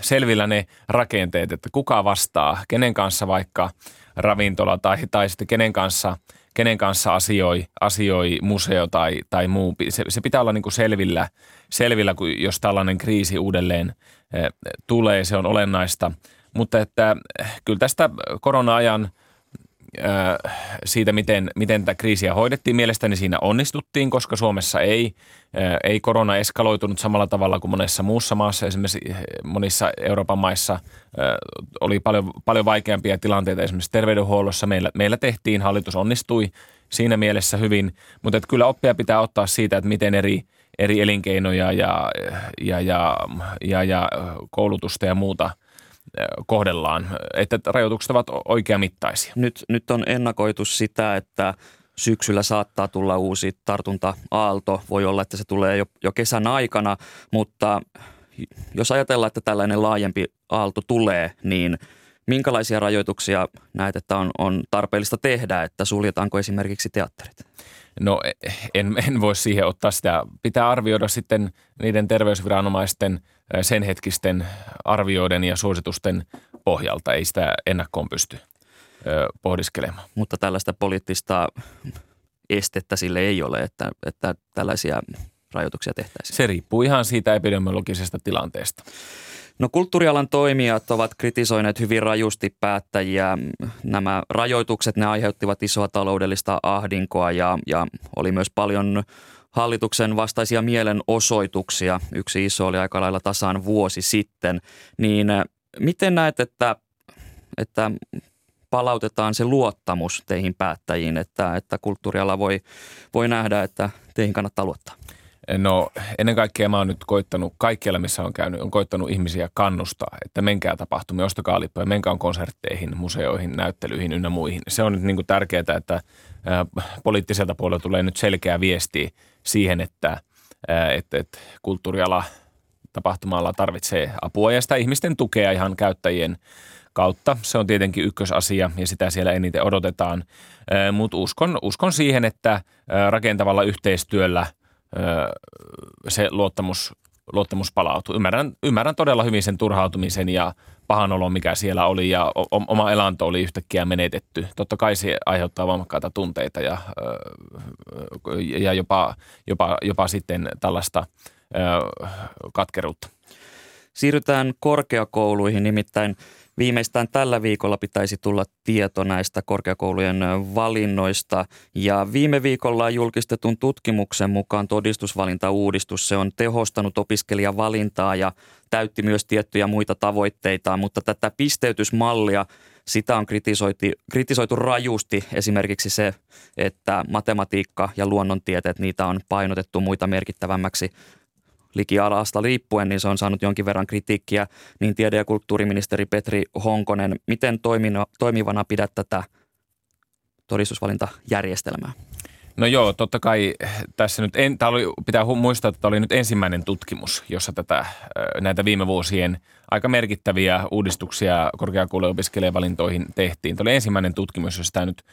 selvillä ne rakenteet, että kuka vastaa, kenen kanssa vaikka ravintola tai, tai sitten kenen kanssa, kenen kanssa asioi, asioi museo tai, tai muu. Se, se pitää olla niin kuin selvillä, selvillä, jos tällainen kriisi uudelleen tulee, se on olennaista – mutta että eh, kyllä tästä korona-ajan siitä, miten, miten tätä kriisiä hoidettiin. Mielestäni siinä onnistuttiin, koska Suomessa ei, ei korona eskaloitunut samalla tavalla kuin monessa muussa maassa. Esimerkiksi monissa Euroopan maissa oli paljon, paljon vaikeampia tilanteita esimerkiksi terveydenhuollossa. Meillä, meillä tehtiin, hallitus onnistui siinä mielessä hyvin, mutta että kyllä oppia pitää ottaa siitä, että miten eri, eri elinkeinoja ja, ja, ja, ja, ja koulutusta ja muuta – kohdellaan, että rajoitukset ovat oikeamittaisia. Nyt, nyt on ennakoitu sitä, että syksyllä saattaa tulla uusi tartunta-aalto. Voi olla, että se tulee jo, jo kesän aikana, mutta jos ajatellaan, että tällainen laajempi aalto tulee, niin minkälaisia rajoituksia näet, että on, on tarpeellista tehdä, että suljetaanko esimerkiksi teatterit? No en, en voi siihen ottaa sitä. Pitää arvioida sitten niiden terveysviranomaisten sen hetkisten arvioiden ja suositusten pohjalta. Ei sitä ennakkoon pysty pohdiskelemaan. Mutta tällaista poliittista estettä sille ei ole, että, että tällaisia rajoituksia tehtäisiin. Se riippuu ihan siitä epidemiologisesta tilanteesta. No kulttuurialan toimijat ovat kritisoineet hyvin rajusti päättäjiä. Nämä rajoitukset, ne aiheuttivat isoa taloudellista ahdinkoa ja, ja oli myös paljon hallituksen vastaisia mielenosoituksia. Yksi iso oli aika lailla tasaan vuosi sitten. Niin äh, miten näet, että, että palautetaan se luottamus teihin päättäjiin, että, että kulttuuriala voi, voi nähdä, että teihin kannattaa luottaa? No ennen kaikkea mä oon nyt koittanut, kaikkialla missä on käynyt, on koittanut ihmisiä kannustaa, että menkää tapahtumia, ostakaa lippuja, menkää konsertteihin, museoihin, näyttelyihin ynnä muihin. Se on nyt niin tärkeää, että poliittiselta puolelta tulee nyt selkeä viesti siihen, että, että, että kulttuuriala tapahtumalla tarvitsee apua ja sitä ihmisten tukea ihan käyttäjien kautta. Se on tietenkin ykkösasia ja sitä siellä eniten odotetaan, mutta uskon, uskon siihen, että rakentavalla yhteistyöllä – se luottamus, luottamus palautuu. Ymmärrän, ymmärrän todella hyvin sen turhautumisen ja pahan olon, mikä siellä oli ja oma elanto oli yhtäkkiä menetetty. Totta kai se aiheuttaa voimakkaita tunteita ja, ja jopa, jopa, jopa sitten tällaista katkeruutta. Siirrytään korkeakouluihin, nimittäin Viimeistään tällä viikolla pitäisi tulla tieto näistä korkeakoulujen valinnoista. Ja viime viikolla julkistetun tutkimuksen mukaan todistusvalintauudistus se on tehostanut opiskelijavalintaa ja täytti myös tiettyjä muita tavoitteita, mutta tätä pisteytysmallia sitä on kritisoitu, kritisoitu rajusti. Esimerkiksi se, että matematiikka ja luonnontieteet, niitä on painotettu muita merkittävämmäksi likialasta riippuen, niin se on saanut jonkin verran kritiikkiä. Niin tiede- ja kulttuuriministeri Petri Honkonen, miten toimina, toimivana pidät tätä todistusvalintajärjestelmää? No joo, totta kai tässä nyt, en, tämä oli, pitää muistaa, että tämä oli nyt ensimmäinen tutkimus, jossa tätä, näitä viime vuosien aika merkittäviä uudistuksia korkeakouluopiskelijavalintoihin tehtiin. Tämä oli ensimmäinen tutkimus, jossa tämä nyt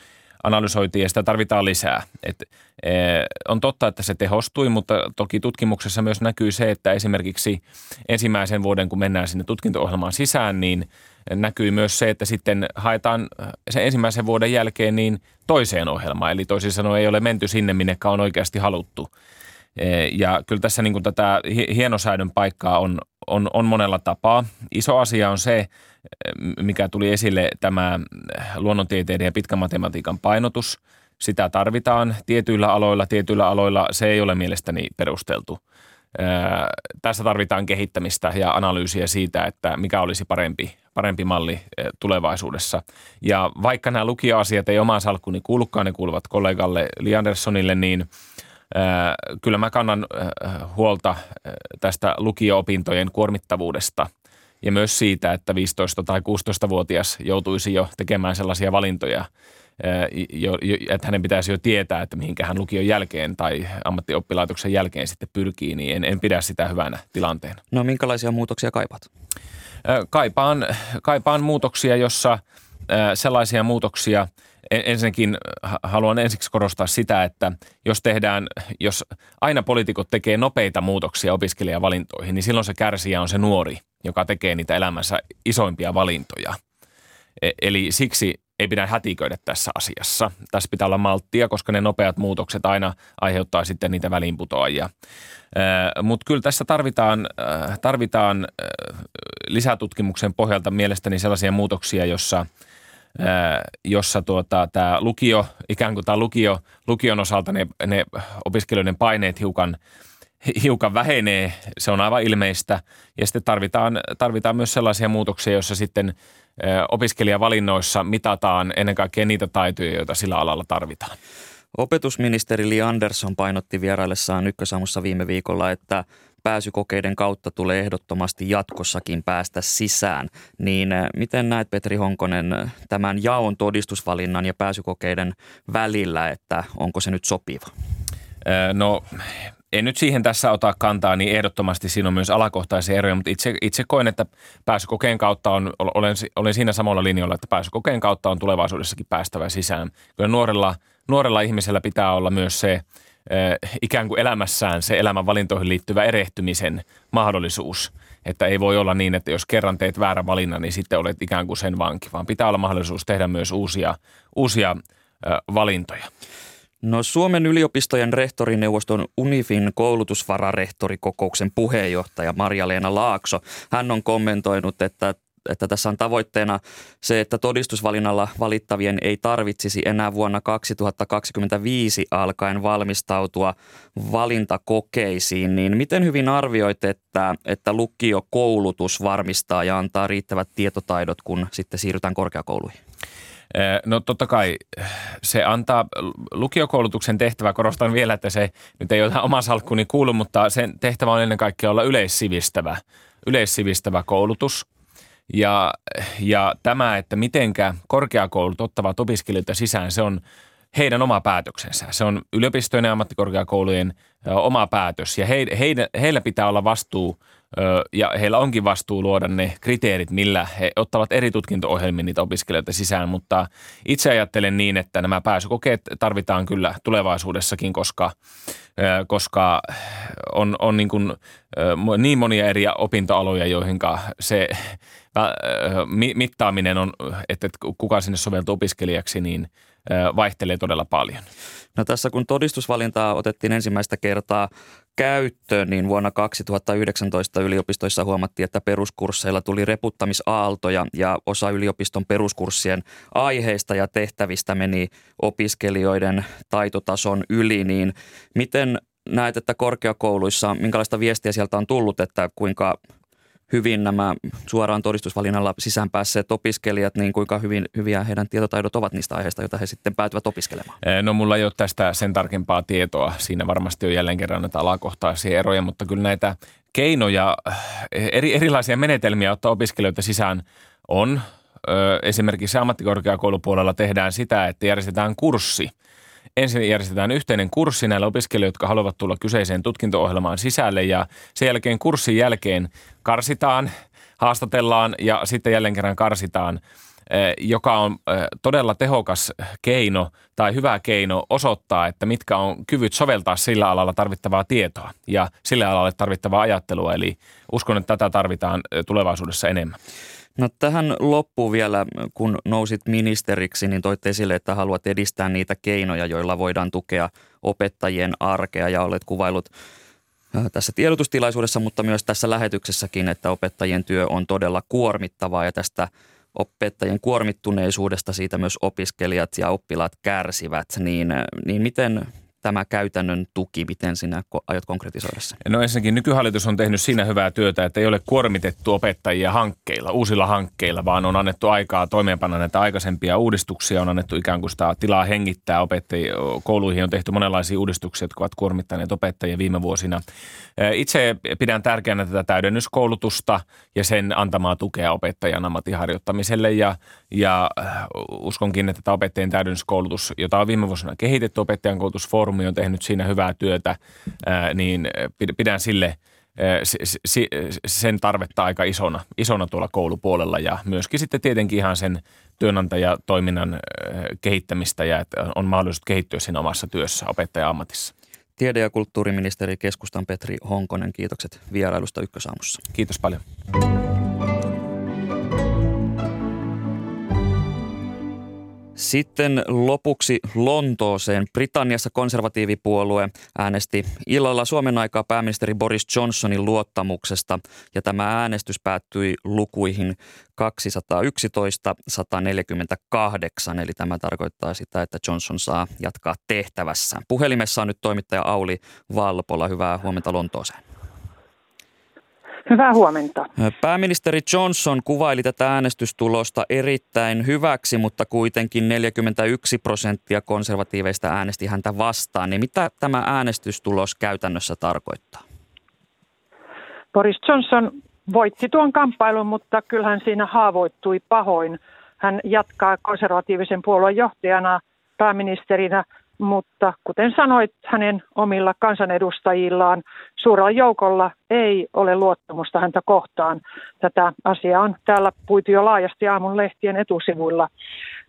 analysoitiin ja sitä tarvitaan lisää. Et, e, on totta, että se tehostui, mutta toki tutkimuksessa myös näkyy se, että esimerkiksi ensimmäisen vuoden, kun mennään sinne tutkinto-ohjelmaan sisään, niin näkyy myös se, että sitten haetaan sen ensimmäisen vuoden jälkeen niin toiseen ohjelmaan. Eli toisin sanoen ei ole menty sinne, minne on oikeasti haluttu. E, ja kyllä tässä niin kuin tätä hienosäädön paikkaa on, on, on monella tapaa. Iso asia on se, mikä tuli esille, tämä luonnontieteiden ja pitkän matematiikan painotus. Sitä tarvitaan tietyillä aloilla, tietyillä aloilla se ei ole mielestäni perusteltu. Tässä tarvitaan kehittämistä ja analyysiä siitä, että mikä olisi parempi, parempi malli tulevaisuudessa. Ja vaikka nämä lukioasiat ei omaan salkkuni kuulukaan, ne kuuluvat kollegalle Li Anderssonille, niin kyllä mä kannan huolta tästä lukio-opintojen kuormittavuudesta – ja myös siitä, että 15- tai 16-vuotias joutuisi jo tekemään sellaisia valintoja, että hänen pitäisi jo tietää, että mihinkä hän lukion jälkeen tai ammattioppilaitoksen jälkeen sitten pyrkii, niin en, en pidä sitä hyvänä tilanteena. No minkälaisia muutoksia kaipaat? Kaipaan, kaipaan muutoksia, jossa sellaisia muutoksia, ensinnäkin haluan ensiksi korostaa sitä, että jos tehdään, jos aina poliitikot tekee nopeita muutoksia opiskelijavalintoihin, niin silloin se kärsijä on se nuori, joka tekee niitä elämässä isoimpia valintoja. E, eli siksi ei pidä hätiköidä tässä asiassa. Tässä pitää olla malttia, koska ne nopeat muutokset aina aiheuttaa sitten niitä väliinputoajia. Mutta kyllä tässä tarvitaan, tarvitaan lisätutkimuksen pohjalta mielestäni sellaisia muutoksia, jossa jossa tuota, tämä lukio, ikään kuin tämä lukio, lukion osalta ne, ne opiskelijoiden paineet hiukan, hiukan vähenee, se on aivan ilmeistä. Ja sitten tarvitaan, tarvitaan myös sellaisia muutoksia, joissa sitten opiskelijavalinnoissa mitataan ennen kaikkea niitä taitoja, joita sillä alalla tarvitaan. Opetusministeri Li Andersson painotti vieraillessaan Ykkösaamussa viime viikolla, että pääsykokeiden kautta tulee ehdottomasti jatkossakin päästä sisään. Niin miten näet Petri Honkonen tämän jaon todistusvalinnan ja pääsykokeiden välillä, että onko se nyt sopiva? No en nyt siihen tässä ota kantaa, niin ehdottomasti siinä on myös alakohtaisia eroja, mutta itse, itse koen, että pääsykokeen kautta on, olen, olen siinä samalla linjalla, että pääsykokeen kautta on tulevaisuudessakin päästävä sisään. Kyllä nuorella, nuorella ihmisellä pitää olla myös se eh, ikään kuin elämässään se elämän valintoihin liittyvä erehtymisen mahdollisuus. Että ei voi olla niin, että jos kerran teet väärän valinnan, niin sitten olet ikään kuin sen vanki, vaan pitää olla mahdollisuus tehdä myös uusia, uusia valintoja. No Suomen yliopistojen rehtorineuvoston UNIFin koulutusvararehtorikokouksen puheenjohtaja Marja-Leena Laakso, hän on kommentoinut, että että tässä on tavoitteena se, että todistusvalinnalla valittavien ei tarvitsisi enää vuonna 2025 alkaen valmistautua valintakokeisiin, niin miten hyvin arvioit, että, että lukiokoulutus varmistaa ja antaa riittävät tietotaidot, kun sitten siirrytään korkeakouluihin? No totta kai se antaa lukiokoulutuksen tehtävä, korostan vielä, että se nyt ei ole oma salkkuni kuulu, mutta sen tehtävä on ennen kaikkea olla yleissivistävä, yleissivistävä koulutus. Ja, ja tämä, että mitenkä korkeakoulut ottavat opiskelijoita sisään, se on heidän oma päätöksensä. Se on yliopistojen ja ammattikorkeakoulujen oma päätös ja he, heidän, heillä pitää olla vastuu – ja heillä onkin vastuu luoda ne kriteerit, millä he ottavat eri tutkinto-ohjelmiin niitä opiskelijoita sisään, mutta itse ajattelen niin, että nämä pääsykokeet tarvitaan kyllä tulevaisuudessakin, koska, koska on, on niin, kuin, niin monia eri opintoaloja, joihin se mittaaminen on, että kuka sinne soveltuu opiskelijaksi, niin vaihtelee todella paljon. No tässä kun todistusvalintaa otettiin ensimmäistä kertaa käyttöön, niin vuonna 2019 yliopistoissa huomattiin, että peruskursseilla tuli reputtamisaaltoja ja osa yliopiston peruskurssien aiheista ja tehtävistä meni opiskelijoiden taitotason yli, niin miten näet, että korkeakouluissa, minkälaista viestiä sieltä on tullut, että kuinka hyvin nämä suoraan todistusvalinnalla sisään päässeet opiskelijat, niin kuinka hyvin, hyviä heidän tietotaidot ovat niistä aiheista, joita he sitten päätyvät opiskelemaan? No mulla ei ole tästä sen tarkempaa tietoa. Siinä varmasti on jälleen kerran näitä alakohtaisia eroja, mutta kyllä näitä keinoja, eri, erilaisia menetelmiä ottaa opiskelijoita sisään on. Esimerkiksi ammattikorkeakoulupuolella tehdään sitä, että järjestetään kurssi – ensin järjestetään yhteinen kurssi näille opiskelijoille, jotka haluavat tulla kyseiseen tutkinto-ohjelmaan sisälle ja sen jälkeen kurssin jälkeen karsitaan, haastatellaan ja sitten jälleen kerran karsitaan eh, joka on eh, todella tehokas keino tai hyvä keino osoittaa, että mitkä on kyvyt soveltaa sillä alalla tarvittavaa tietoa ja sillä alalle tarvittavaa ajattelua. Eli uskon, että tätä tarvitaan eh, tulevaisuudessa enemmän. No tähän loppuun vielä, kun nousit ministeriksi, niin toitte esille, että haluat edistää niitä keinoja, joilla voidaan tukea opettajien arkea ja olet kuvailut äh, tässä tiedotustilaisuudessa, mutta myös tässä lähetyksessäkin, että opettajien työ on todella kuormittavaa ja tästä opettajien kuormittuneisuudesta siitä myös opiskelijat ja oppilaat kärsivät, niin, niin miten tämä käytännön tuki, miten sinä aiot konkretisoida sen? No ensinnäkin nykyhallitus on tehnyt siinä hyvää työtä, että ei ole kuormitettu opettajia hankkeilla, uusilla hankkeilla, vaan on annettu aikaa toimeenpanna näitä aikaisempia uudistuksia, on annettu ikään kuin sitä tilaa hengittää opettajia. Kouluihin on tehty monenlaisia uudistuksia, jotka ovat kuormittaneet opettajia viime vuosina. Itse pidän tärkeänä tätä täydennyskoulutusta ja sen antamaa tukea opettajan ammattiharjoittamiselle ja, ja uskonkin, että tämä opettajien täydennyskoulutus, jota on viime vuosina kehitetty, opettajan koulutusfoorumi on tehnyt siinä hyvää työtä, niin pidän sille sen tarvetta aika isona, isona tuolla koulupuolella ja myöskin sitten tietenkin ihan sen työnantajatoiminnan kehittämistä ja että on mahdollisuus kehittyä siinä omassa työssä opettaja-ammatissa. Tiede- ja kulttuuriministeri keskustan Petri Honkonen, kiitokset vierailusta Ykkösaamussa. Kiitos paljon. Sitten lopuksi Lontooseen. Britanniassa konservatiivipuolue äänesti illalla Suomen aikaa pääministeri Boris Johnsonin luottamuksesta ja tämä äänestys päättyi lukuihin 211-148, eli tämä tarkoittaa sitä, että Johnson saa jatkaa tehtävässä. Puhelimessa on nyt toimittaja Auli Valpola. Hyvää huomenta Lontooseen. Hyvää huomenta. Pääministeri Johnson kuvaili tätä äänestystulosta erittäin hyväksi, mutta kuitenkin 41 prosenttia konservatiiveista äänesti häntä vastaan. Niin mitä tämä äänestystulos käytännössä tarkoittaa? Boris Johnson voitti tuon kamppailun, mutta kyllähän siinä haavoittui pahoin. Hän jatkaa konservatiivisen puolueen johtajana pääministerinä – mutta kuten sanoit, hänen omilla kansanedustajillaan suurella joukolla ei ole luottamusta häntä kohtaan. Tätä asiaa on täällä puitu jo laajasti aamun lehtien etusivuilla.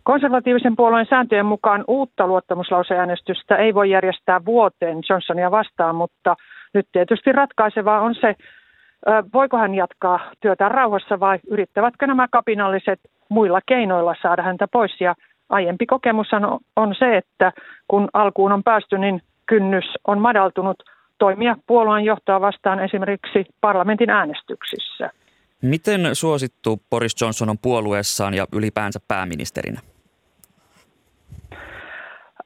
Konservatiivisen puolueen sääntöjen mukaan uutta luottamuslauseäänestystä ei voi järjestää vuoteen Johnsonia vastaan, mutta nyt tietysti ratkaisevaa on se, voiko hän jatkaa työtä rauhassa vai yrittävätkö nämä kapinalliset muilla keinoilla saada häntä pois ja aiempi kokemus on se, että kun alkuun on päästy, niin kynnys on madaltunut toimia puolueen johtoa vastaan esimerkiksi parlamentin äänestyksissä. Miten suosittu Boris Johnson on puolueessaan ja ylipäänsä pääministerinä?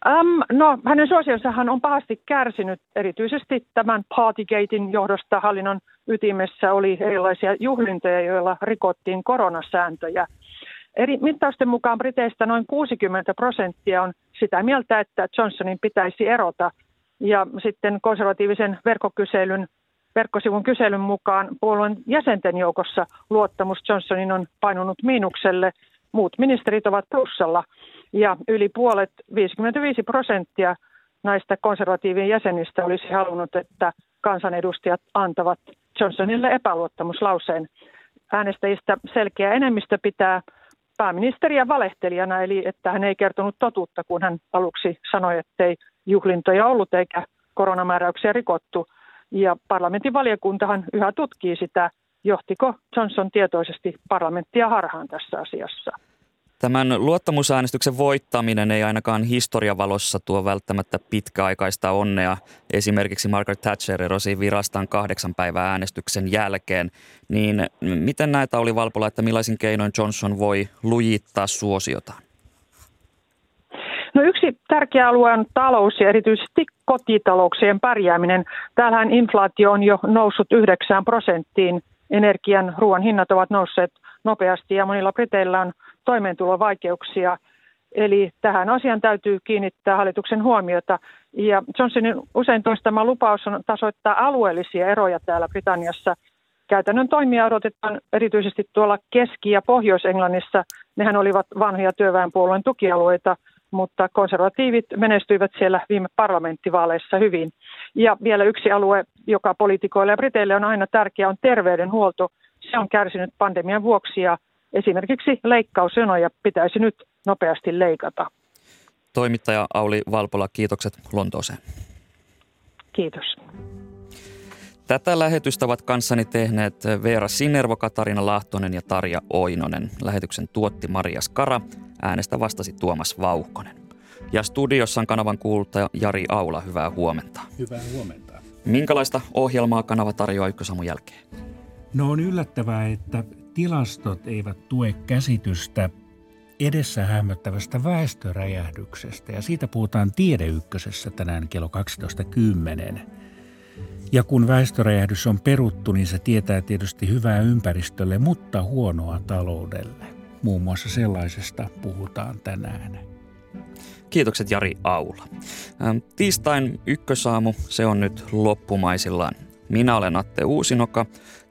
Um, no, hänen suosionsahan on pahasti kärsinyt erityisesti tämän Partygatein johdosta hallinnon ytimessä oli erilaisia juhlintoja, joilla rikottiin koronasääntöjä. Eri mittausten mukaan Briteistä noin 60 prosenttia on sitä mieltä, että Johnsonin pitäisi erota. Ja sitten konservatiivisen verkkokyselyn, verkkosivun kyselyn mukaan puolueen jäsenten joukossa luottamus Johnsonin on painunut miinukselle. Muut ministerit ovat plussalla ja yli puolet, 55 prosenttia näistä konservatiivien jäsenistä olisi halunnut, että kansanedustajat antavat Johnsonille epäluottamuslauseen. Äänestäjistä selkeä enemmistö pitää pääministeriä valehtelijana, eli että hän ei kertonut totuutta, kun hän aluksi sanoi, että ei juhlintoja ollut eikä koronamääräyksiä rikottu. Ja parlamentin valiokuntahan yhä tutkii sitä, johtiko Johnson tietoisesti parlamenttia harhaan tässä asiassa. Tämän luottamusäänestyksen voittaminen ei ainakaan historiavalossa tuo välttämättä pitkäaikaista onnea. Esimerkiksi Margaret Thatcher erosi virastaan kahdeksan päivää äänestyksen jälkeen. Niin miten näitä oli Valpola, että millaisin keinoin Johnson voi lujittaa suosiotaan? No yksi tärkeä alue on talous ja erityisesti kotitalouksien pärjääminen. Täällähän inflaatio on jo noussut 9 prosenttiin. Energian, ruoan hinnat ovat nousseet nopeasti ja monilla Briteillä on toimeentulovaikeuksia. Eli tähän asiaan täytyy kiinnittää hallituksen huomiota. Ja Johnsonin usein toistama lupaus on tasoittaa alueellisia eroja täällä Britanniassa. Käytännön toimia odotetaan erityisesti tuolla Keski- ja Pohjois-Englannissa. Nehän olivat vanhoja työväenpuolueen tukialueita, mutta konservatiivit menestyivät siellä viime parlamenttivaaleissa hyvin. Ja vielä yksi alue, joka poliitikoille ja briteille on aina tärkeä, on terveydenhuolto. Se on kärsinyt pandemian vuoksi ja esimerkiksi leikkausjonoja pitäisi nyt nopeasti leikata. Toimittaja Auli Valpola, kiitokset Lontooseen. Kiitos. Tätä lähetystä ovat kanssani tehneet Veera Sinervo, Katarina Lahtonen ja Tarja Oinonen. Lähetyksen tuotti Maria Skara, äänestä vastasi Tuomas Vauhkonen. Ja studiossa on kanavan kuultaja Jari Aula, hyvää huomenta. Hyvää huomenta. Minkälaista ohjelmaa kanava tarjoaa ykkösamun jälkeen? No on yllättävää, että tilastot eivät tue käsitystä, edessä hämöttävästä väestöräjähdyksestä ja siitä puhutaan Tiedeykkösessä tänään kello 12.10. Ja kun väestöräjähdys on peruttu, niin se tietää tietysti hyvää ympäristölle, mutta huonoa taloudelle. Muun muassa sellaisesta puhutaan tänään. Kiitokset Jari Aula. Ähm, tiistain ykkösaamu, se on nyt loppumaisillaan. Minä olen Atte Uusinoka.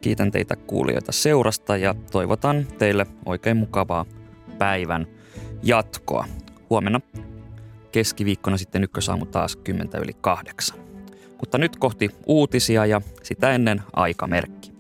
Kiitän teitä kuulijoita seurasta ja toivotan teille oikein mukavaa päivän jatkoa. Huomenna keskiviikkona sitten ykkösaamu taas 10 yli kahdeksan. Mutta nyt kohti uutisia ja sitä ennen aikamerkki.